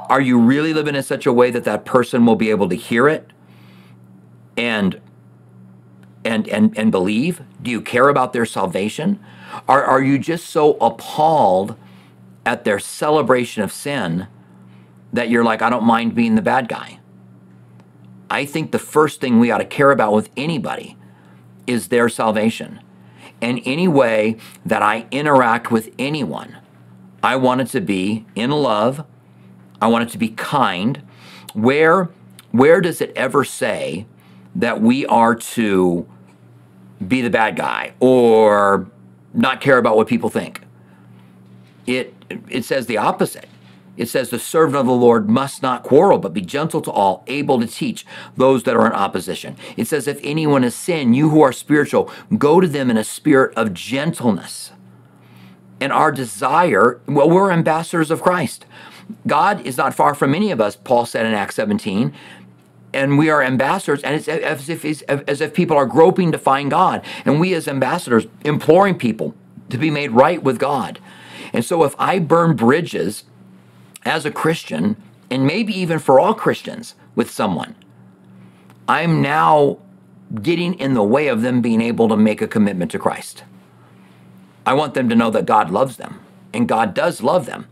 Speaker 1: are you really living in such a way that that person will be able to hear it and and and and believe? Do you care about their salvation? Are are you just so appalled at their celebration of sin that you're like, I don't mind being the bad guy? I think the first thing we ought to care about with anybody is their salvation. And any way that I interact with anyone, I want it to be in love. I want it to be kind. Where where does it ever say that we are to be the bad guy or not care about what people think? It it says the opposite. It says the servant of the Lord must not quarrel, but be gentle to all, able to teach those that are in opposition. It says, if anyone has sinned, you who are spiritual, go to them in a spirit of gentleness. And our desire, well, we're ambassadors of Christ. God is not far from any of us, Paul said in Acts 17 and we are ambassadors, and it's as if, as if people are groping to find God, and we as ambassadors imploring people to be made right with God. And so, if I burn bridges as a Christian, and maybe even for all Christians with someone, I'm now getting in the way of them being able to make a commitment to Christ. I want them to know that God loves them, and God does love them.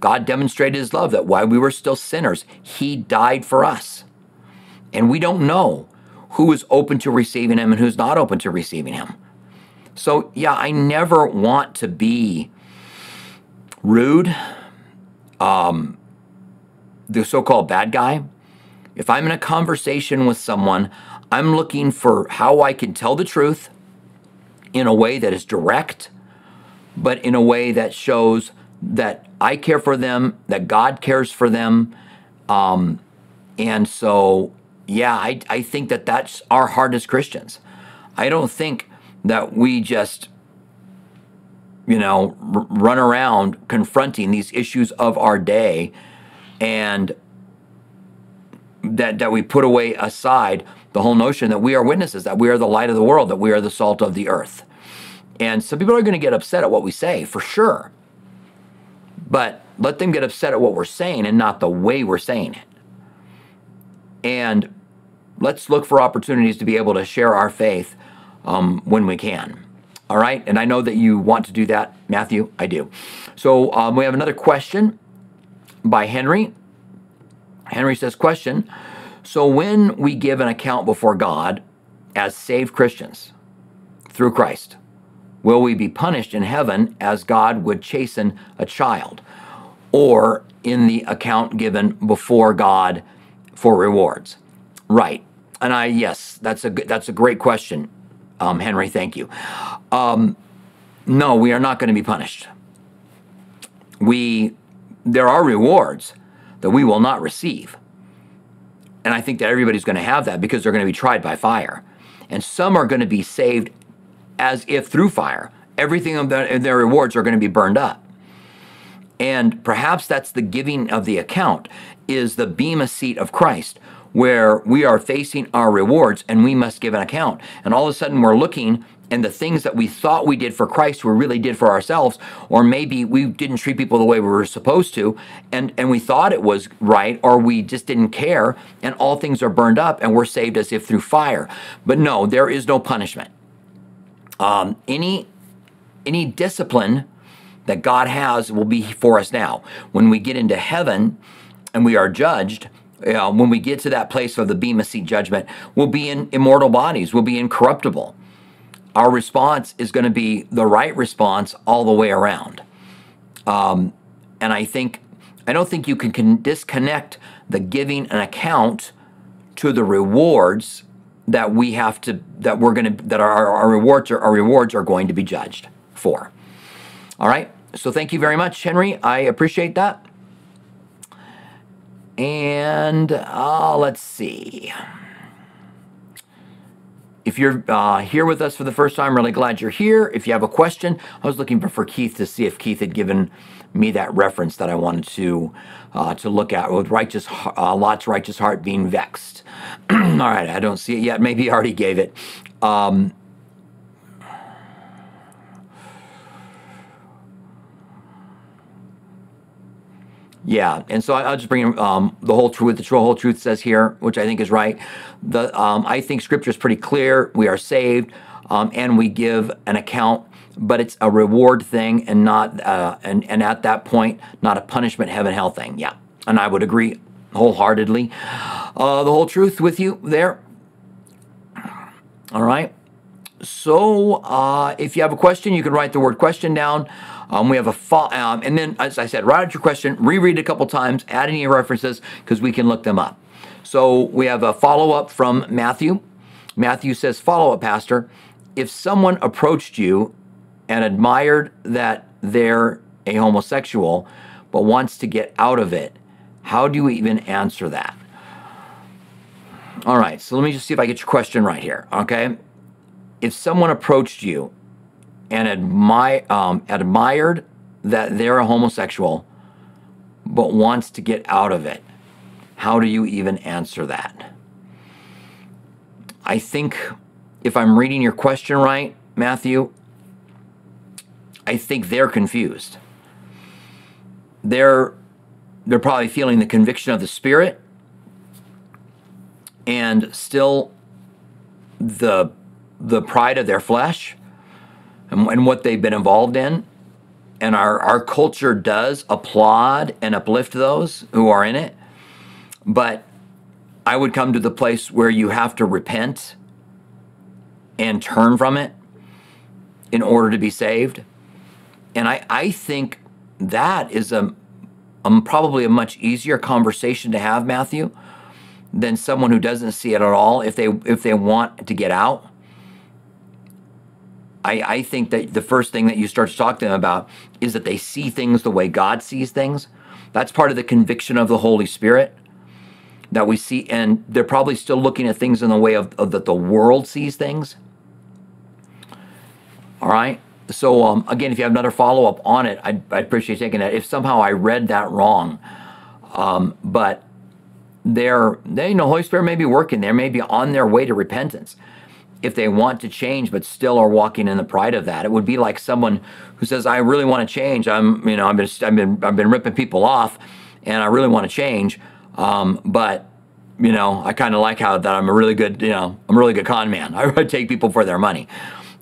Speaker 1: God demonstrated his love that while we were still sinners, he died for us. And we don't know who is open to receiving him and who's not open to receiving him. So, yeah, I never want to be rude, um, the so called bad guy. If I'm in a conversation with someone, I'm looking for how I can tell the truth in a way that is direct, but in a way that shows that I care for them, that God cares for them. Um, and so, yeah, I, I think that that's our heart as Christians. I don't think that we just, you know, run around confronting these issues of our day and that, that we put away aside the whole notion that we are witnesses, that we are the light of the world, that we are the salt of the earth. And some people are going to get upset at what we say, for sure. But let them get upset at what we're saying and not the way we're saying it. And let's look for opportunities to be able to share our faith um, when we can. All right. And I know that you want to do that, Matthew. I do. So um, we have another question by Henry. Henry says, Question. So when we give an account before God as saved Christians through Christ, will we be punished in heaven as God would chasten a child? Or in the account given before God for rewards? Right. And I, yes, that's a that's a great question, um, Henry. Thank you. Um, no, we are not going to be punished. We, there are rewards that we will not receive, and I think that everybody's going to have that because they're going to be tried by fire, and some are going to be saved as if through fire. Everything of their, their rewards are going to be burned up. And perhaps that's the giving of the account, is the bema seat of Christ, where we are facing our rewards and we must give an account. And all of a sudden we're looking and the things that we thought we did for Christ we really did for ourselves, or maybe we didn't treat people the way we were supposed to, and, and we thought it was right, or we just didn't care, and all things are burned up and we're saved as if through fire. But no, there is no punishment. Um, any any discipline that God has will be for us now. When we get into heaven and we are judged, uh, when we get to that place of the Bema Seat judgment, we'll be in immortal bodies, we'll be incorruptible. our response is going to be the right response all the way around. Um, and I think I don't think you can, can disconnect the giving an account to the rewards that we have to that we're going to that our, our rewards are, our rewards are going to be judged for. All right. So thank you very much, Henry. I appreciate that. And uh, let's see. If you're uh, here with us for the first time, really glad you're here. If you have a question, I was looking for, Keith to see if Keith had given me that reference that I wanted to uh, to look at with righteous uh, Lot's righteous heart being vexed. All right, I don't see it yet. Maybe he already gave it. Um, Yeah, and so I, will just bring um, the whole truth. The whole truth says here, which I think is right. The um, I think Scripture is pretty clear. We are saved, um, and we give an account, but it's a reward thing, and not uh, and and at that point, not a punishment, heaven, hell thing. Yeah, and I would agree wholeheartedly. Uh, the whole truth with you there. All right. So uh, if you have a question, you can write the word question down. Um, we have a um, and then as I said, write out your question, reread it a couple times, add any references because we can look them up. So we have a follow up from Matthew. Matthew says, "Follow up, Pastor. If someone approached you and admired that they're a homosexual, but wants to get out of it, how do you even answer that?" All right, so let me just see if I get your question right here. Okay, if someone approached you and admire, um, admired that they're a homosexual, but wants to get out of it, how do you even answer that? I think if I'm reading your question right, Matthew, I think they're confused. They're they're probably feeling the conviction of the spirit and still the the pride of their flesh and, and what they've been involved in. And our, our culture does applaud and uplift those who are in it. But I would come to the place where you have to repent and turn from it in order to be saved. And I, I think that is a, a probably a much easier conversation to have, Matthew, than someone who doesn't see it at all if they if they want to get out I, I think that the first thing that you start to talk to them about is that they see things the way God sees things. That's part of the conviction of the Holy Spirit that we see, and they're probably still looking at things in the way of, of that the world sees things. All right. So um, again, if you have another follow up on it, I'd, I'd, appreciate taking that. If somehow I read that wrong, um, but they're they know Holy Spirit may be working. They may be on their way to repentance if they want to change but still are walking in the pride of that. It would be like someone who says, "I really want to change. I'm, you know, I've been, I've been, I've been ripping people off, and I really want to change, um, but." You know, I kind of like how that I'm a really good, you know, I'm a really good con man. I take people for their money.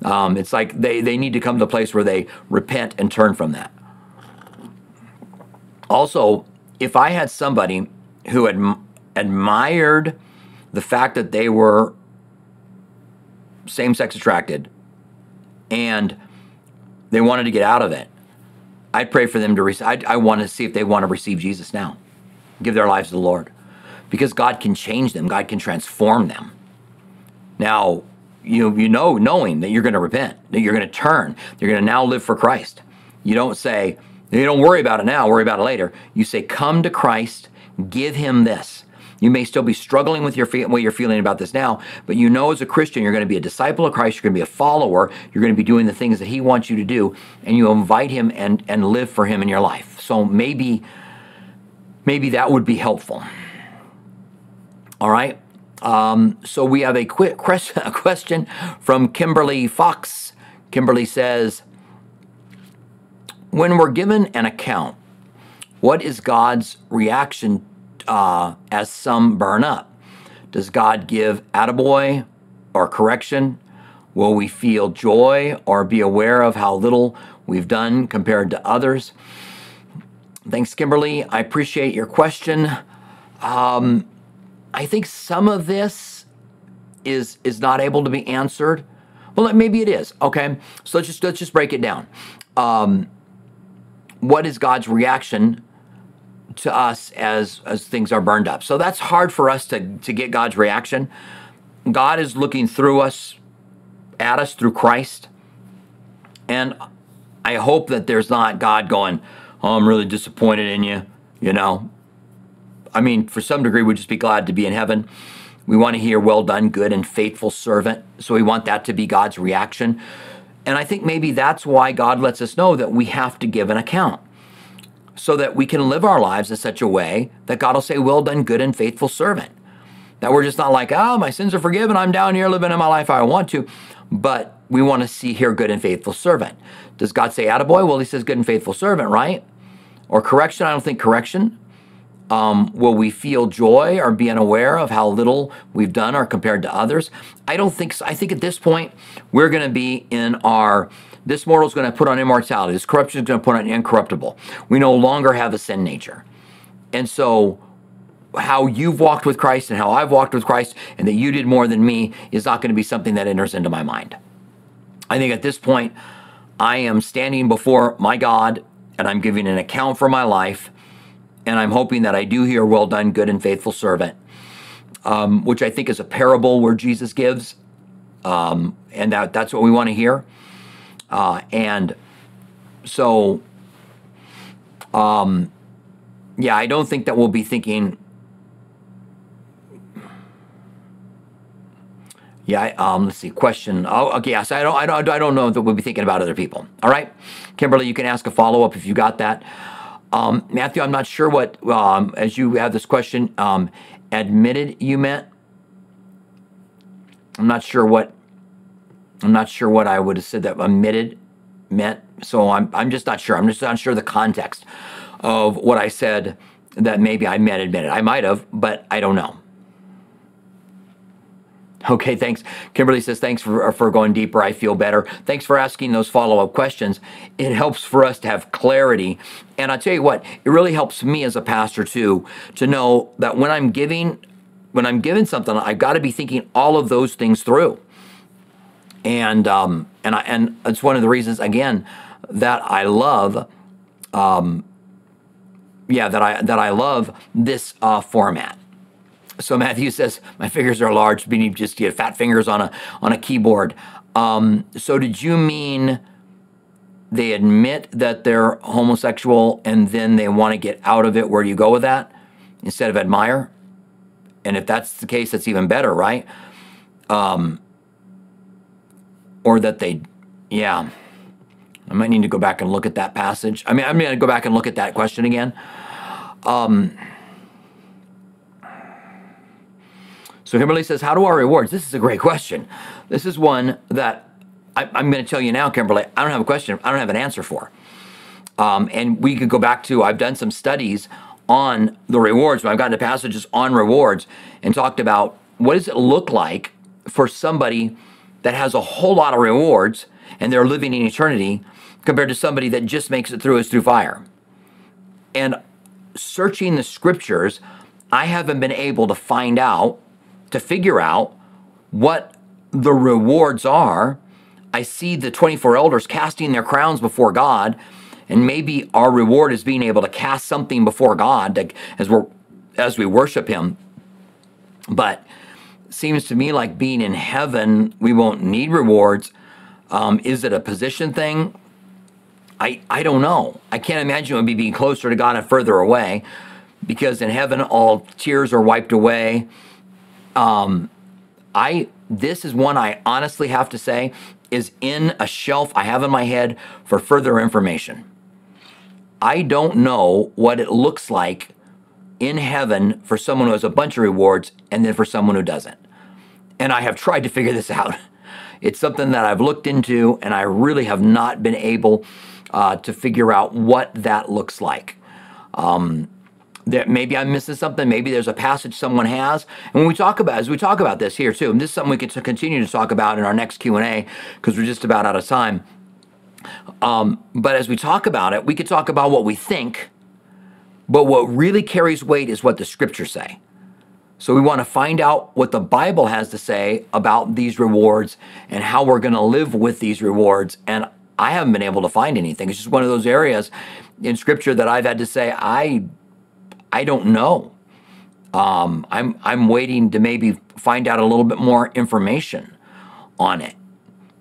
Speaker 1: Um, it's like they, they need to come to a place where they repent and turn from that. Also, if I had somebody who ad- admired the fact that they were same sex attracted and they wanted to get out of it, I'd pray for them to receive. I, I want to see if they want to receive Jesus now, give their lives to the Lord, because God can change them. God can transform them. Now, you you know, knowing that you're going to repent, that you're going to turn, you're going to now live for Christ. You don't say, you don't worry about it now, worry about it later. You say, come to Christ, give Him this. You may still be struggling with your way you're feeling about this now, but you know as a Christian, you're going to be a disciple of Christ, you're going to be a follower, you're going to be doing the things that He wants you to do, and you invite Him and, and live for Him in your life. So maybe, maybe that would be helpful. All right. Um, so we have a quick question from Kimberly Fox. Kimberly says, When we're given an account, what is God's reaction uh, as some burn up? Does God give attaboy or correction? Will we feel joy or be aware of how little we've done compared to others? Thanks, Kimberly. I appreciate your question. Um, I think some of this is is not able to be answered Well, maybe it is. Okay, so let's just let's just break it down. Um, what is God's reaction to us as as things are burned up? So that's hard for us to to get God's reaction. God is looking through us, at us through Christ, and I hope that there's not God going, "Oh, I'm really disappointed in you." You know, I mean, for some degree, we'd just be glad to be in heaven. We want to hear, well done, good and faithful servant. So we want that to be God's reaction. And I think maybe that's why God lets us know that we have to give an account so that we can live our lives in such a way that God will say, well done, good and faithful servant. That we're just not like, oh, my sins are forgiven. I'm down here living in my life how I want to. But we want to see here, good and faithful servant. Does God say, attaboy? Well, he says, good and faithful servant, right? Or correction? I don't think correction. Um, will we feel joy or being aware of how little we've done or compared to others? I don't think so. I think at this point, we're going to be in our, this mortal is going to put on immortality. This corruption is going to put on incorruptible. We no longer have a sin nature. And so, how you've walked with Christ and how I've walked with Christ and that you did more than me is not going to be something that enters into my mind. I think at this point, I am standing before my God and I'm giving an account for my life and I'm hoping that I do hear, well done, good and faithful servant, um, which I think is a parable where Jesus gives. Um, and that, that's what we want to hear. Uh, and so, um, yeah, I don't think that we'll be thinking, Yeah, um, let's see. Question. Oh, okay. Yes, I don't, I don't, I don't know that we'll be thinking about other people. All right, Kimberly, you can ask a follow up if you got that. Um, Matthew, I'm not sure what, um, as you have this question, um, admitted you meant. I'm not sure what, I'm not sure what I would have said that omitted meant. So I'm, I'm just not sure. I'm just not sure the context of what I said that maybe I meant admitted. I might have, but I don't know. Okay, thanks. Kimberly says, thanks for, for going deeper. I feel better. Thanks for asking those follow up questions. It helps for us to have clarity. And I'll tell you what, it really helps me as a pastor too to know that when I'm giving, when I'm giving something, I've got to be thinking all of those things through. And um, and I and it's one of the reasons again that I love, um, yeah, that I that I love this uh, format so Matthew says, "My fingers are large, meaning just get fat fingers on a on a keyboard." Um, so did you mean they admit that they're homosexual and then they want to get out of it? Where do you go with that instead of admire? And if that's the case, that's even better, right? Um, or that they, yeah. I might need to go back and look at that passage. I mean, I'm going to go back and look at that question again. Um, So Kimberly says, How do our rewards? This is a great question. This is one that I, am going to tell you now, Kimberly, I don't have a question, I don't have an answer for. Um, and we could go back to, I've done some studies on the rewards, I've gotten to passages on rewards and talked about what does it look like for somebody that has a whole lot of rewards and they're living in eternity compared to somebody that just makes it through as through fire. And searching the scriptures, I haven't been able to find out to figure out what the rewards are. I see the 24 elders casting their crowns before God, and maybe our reward is being able to cast something before God as we as we worship Him. But seems to me like being in heaven, we won't need rewards. Um, is it a position thing? I I don't know. I can't imagine it would be being closer to God and further away, because in heaven all tears are wiped away um, I this is one I honestly have to say is in a shelf I have in my head for further information. I don't know what it looks like in heaven for someone who has a bunch of rewards and then for someone who doesn't. And I have tried to figure this out. It's something that I've looked into and I really have not been able uh, to figure out what that looks like. Um, that maybe I'm missing something. Maybe there's a passage someone has. And when we talk about, as we talk about this here too, and this is something we can continue to talk about in our next Q and A because we're just about out of time. Um, but as we talk about it, we could talk about what we think, but what really carries weight is what the scriptures say. So we want to find out what the Bible has to say about these rewards and how we're going to live with these rewards. And I haven't been able to find anything. It's just one of those areas in Scripture that I've had to say I I don't know. Um, I'm I'm waiting to maybe find out a little bit more information on it.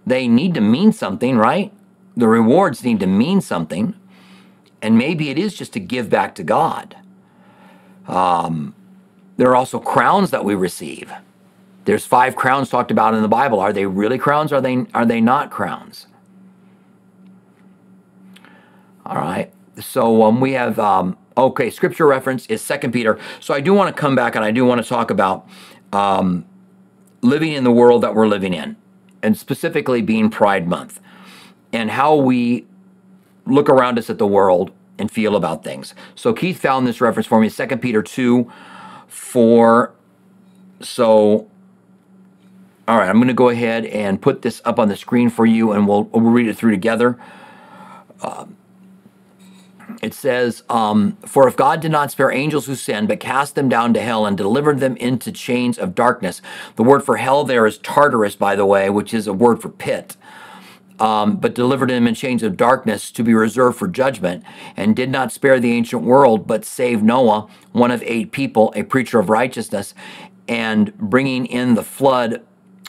Speaker 1: They need to mean something, right? The rewards need to mean something, and maybe it is just to give back to God. Um, there are also crowns that we receive. There's five crowns talked about in the Bible. Are they really crowns? Are they are they not crowns? All right. So um, we have um, okay. Scripture reference is Second Peter. So I do want to come back and I do want to talk about um, living in the world that we're living in, and specifically being Pride Month, and how we look around us at the world and feel about things. So Keith found this reference for me, Second Peter two for so all right i'm going to go ahead and put this up on the screen for you and we'll, we'll read it through together. Uh, it says um, for if god did not spare angels who sinned but cast them down to hell and delivered them into chains of darkness the word for hell there is tartarus by the way which is a word for pit um, but delivered him in chains of darkness to be reserved for judgment, and did not spare the ancient world, but saved Noah, one of eight people, a preacher of righteousness, and bringing in the flood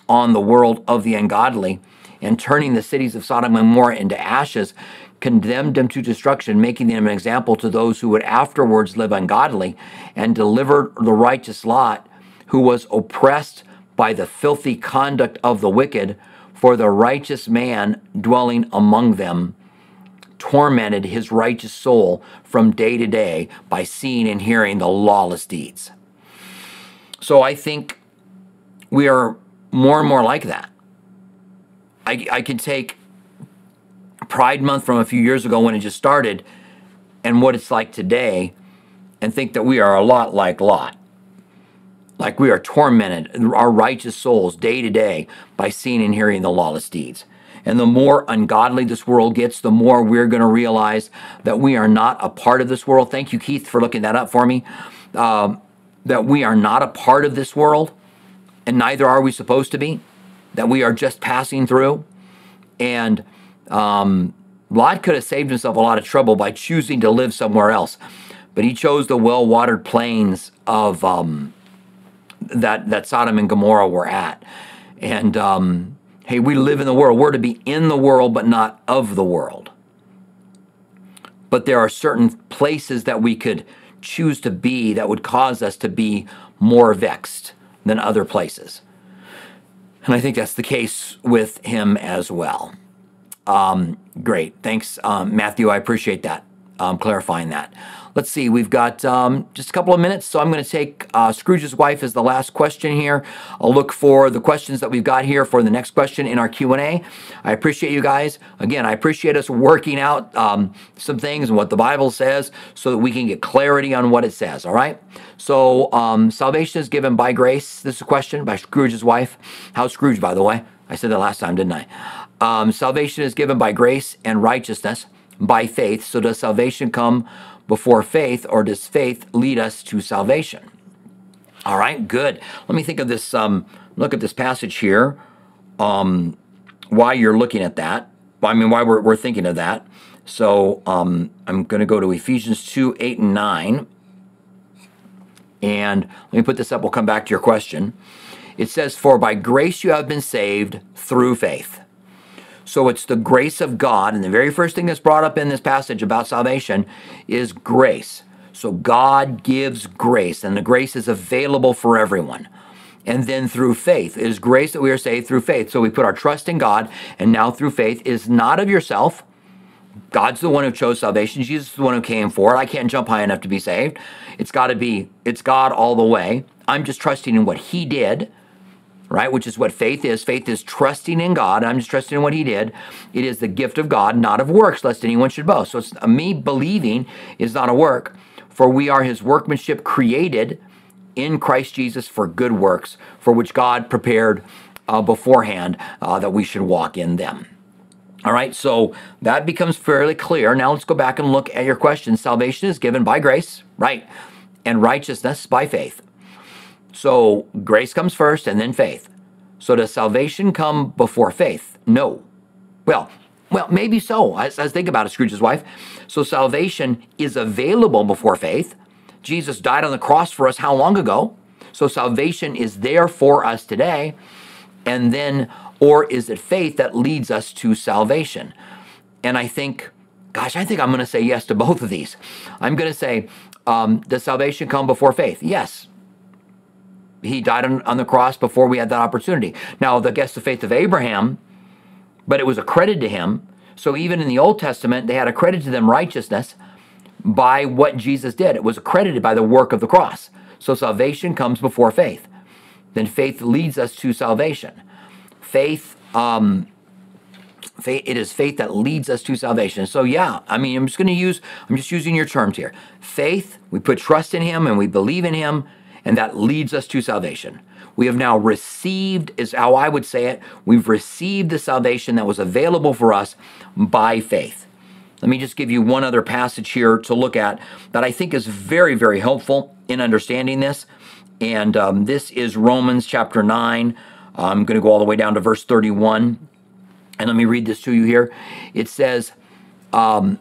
Speaker 1: on the world of the ungodly, and turning the cities of Sodom and Gomorrah into ashes, condemned them to destruction, making them an example to those who would afterwards live ungodly, and delivered the righteous Lot, who was oppressed by the filthy conduct of the wicked for the righteous man dwelling among them tormented his righteous soul from day to day by seeing and hearing the lawless deeds. So I think we are more and more like that. I, I can take Pride Month from a few years ago when it just started and what it's like today and think that we are a lot like Lot like we are tormented, our righteous souls, day to day by seeing and hearing the lawless deeds. And the more ungodly this world gets, the more we're going to realize that we are not a part of this world. Thank you, Keith, for looking that up for me. Um, that we are not a part of this world, and neither are we supposed to be. That we are just passing through. And um, Lot could have saved himself a lot of trouble by choosing to live somewhere else, but he chose the well watered plains of. Um, that that Sodom and Gomorrah were at. And um, hey, we live in the world. We're to be in the world, but not of the world. But there are certain places that we could choose to be that would cause us to be more vexed than other places. And I think that's the case with him as well. Um, great. Thanks, um, Matthew. I appreciate that, um, clarifying that. Let's see, we've got um, just a couple of minutes, so I'm going to take uh, Scrooge's wife as the last question here. I'll look for the questions that we've got here for the next question in our Q&A. I appreciate you guys. Again, I appreciate us working out um, some things and what the Bible says so that we can get clarity on what it says, all right? So um, salvation is given by grace. This is a question by Scrooge's wife. How's Scrooge, by the way? I said that last time, didn't I? Um, salvation is given by grace and righteousness by faith. So does salvation come before faith, or does faith lead us to salvation? All right, good. Let me think of this. Um, look at this passage here. Um, why you're looking at that? I mean, why we're, we're thinking of that. So um, I'm going to go to Ephesians 2 8 and 9. And let me put this up. We'll come back to your question. It says, For by grace you have been saved through faith. So it's the grace of God. And the very first thing that's brought up in this passage about salvation is grace. So God gives grace, and the grace is available for everyone. And then through faith, it is grace that we are saved through faith. So we put our trust in God, and now through faith is not of yourself. God's the one who chose salvation. Jesus is the one who came for it. I can't jump high enough to be saved. It's got to be, it's God all the way. I'm just trusting in what He did right? Which is what faith is. Faith is trusting in God. I'm just trusting in what He did. It is the gift of God, not of works, lest anyone should boast. So it's uh, me believing is not a work, for we are His workmanship created in Christ Jesus for good works, for which God prepared uh, beforehand uh, that we should walk in them. All right, so that becomes fairly clear. Now let's go back and look at your question. Salvation is given by grace, right? And righteousness by faith. So grace comes first and then faith. So does salvation come before faith? No. Well, well, maybe so. As, as think about it, Scrooge's wife. So salvation is available before faith. Jesus died on the cross for us how long ago? So salvation is there for us today. And then, or is it faith that leads us to salvation? And I think, gosh, I think I'm going to say yes to both of these. I'm going to say, um, does salvation come before faith? Yes. He died on, on the cross before we had that opportunity. Now, the guess the faith of Abraham but it was accredited to him. So even in the Old Testament, they had accredited to them righteousness by what Jesus did. It was accredited by the work of the cross. So salvation comes before faith. Then faith leads us to salvation. Faith, um, faith, it is faith that leads us to salvation. So yeah, I mean, I'm just going to use, I'm just using your terms here. Faith, we put trust in Him and we believe in Him, and that leads us to salvation. We have now received, is how I would say it, we've received the salvation that was available for us by faith. Let me just give you one other passage here to look at that I think is very, very helpful in understanding this. And um, this is Romans chapter 9. I'm going to go all the way down to verse 31. And let me read this to you here. It says, um,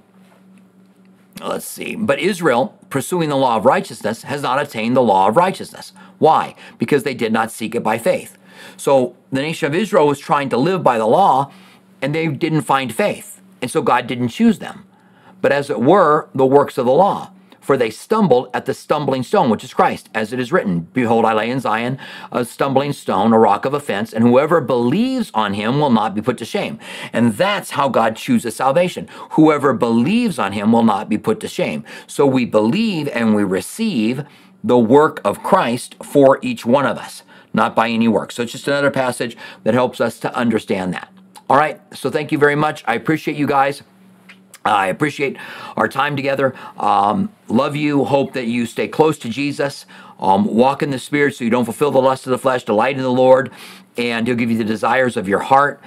Speaker 1: let's see, but Israel, pursuing the law of righteousness, has not attained the law of righteousness. Why? Because they did not seek it by faith. So the nation of Israel was trying to live by the law, and they didn't find faith. And so God didn't choose them. But as it were, the works of the law for they stumbled at the stumbling stone, which is Christ, as it is written Behold, I lay in Zion a stumbling stone, a rock of offense, and whoever believes on him will not be put to shame. And that's how God chooses salvation. Whoever believes on him will not be put to shame. So we believe and we receive the work of Christ for each one of us, not by any work. So it's just another passage that helps us to understand that. All right, so thank you very much. I appreciate you guys. I appreciate our time together. Um, love you. Hope that you stay close to Jesus. Um, walk in the Spirit so you don't fulfill the lust of the flesh. Delight in the Lord, and He'll give you the desires of your heart.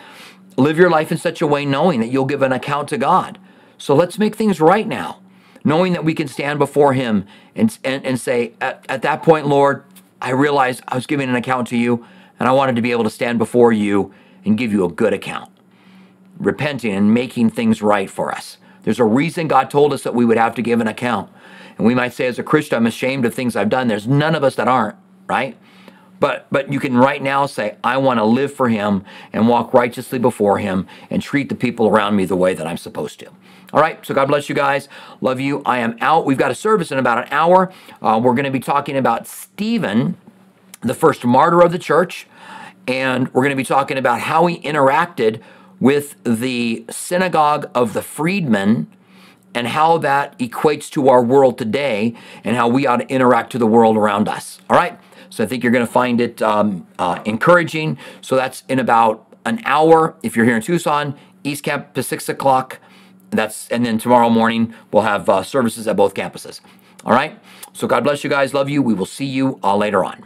Speaker 1: Live your life in such a way knowing that you'll give an account to God. So let's make things right now, knowing that we can stand before Him and, and, and say, at, at that point, Lord, I realized I was giving an account to you, and I wanted to be able to stand before you and give you a good account. Repenting and making things right for us. There's a reason God told us that we would have to give an account. And we might say, as a Christian, I'm ashamed of things I've done. There's none of us that aren't, right? But but you can right now say, I want to live for him and walk righteously before him and treat the people around me the way that I'm supposed to. All right, so God bless you guys. Love you. I am out. We've got a service in about an hour. Uh, we're going to be talking about Stephen, the first martyr of the church, and we're going to be talking about how he interacted with the synagogue of the freedmen and how that equates to our world today and how we ought to interact to the world around us. All right? So I think you're going to find it um, uh, encouraging. So that's in about an hour. If you're here in Tucson, East Campus, 6 o'clock. That's and then tomorrow morning we'll have uh, services at both campuses. All right. So God bless you guys. Love you. We will see you all later on.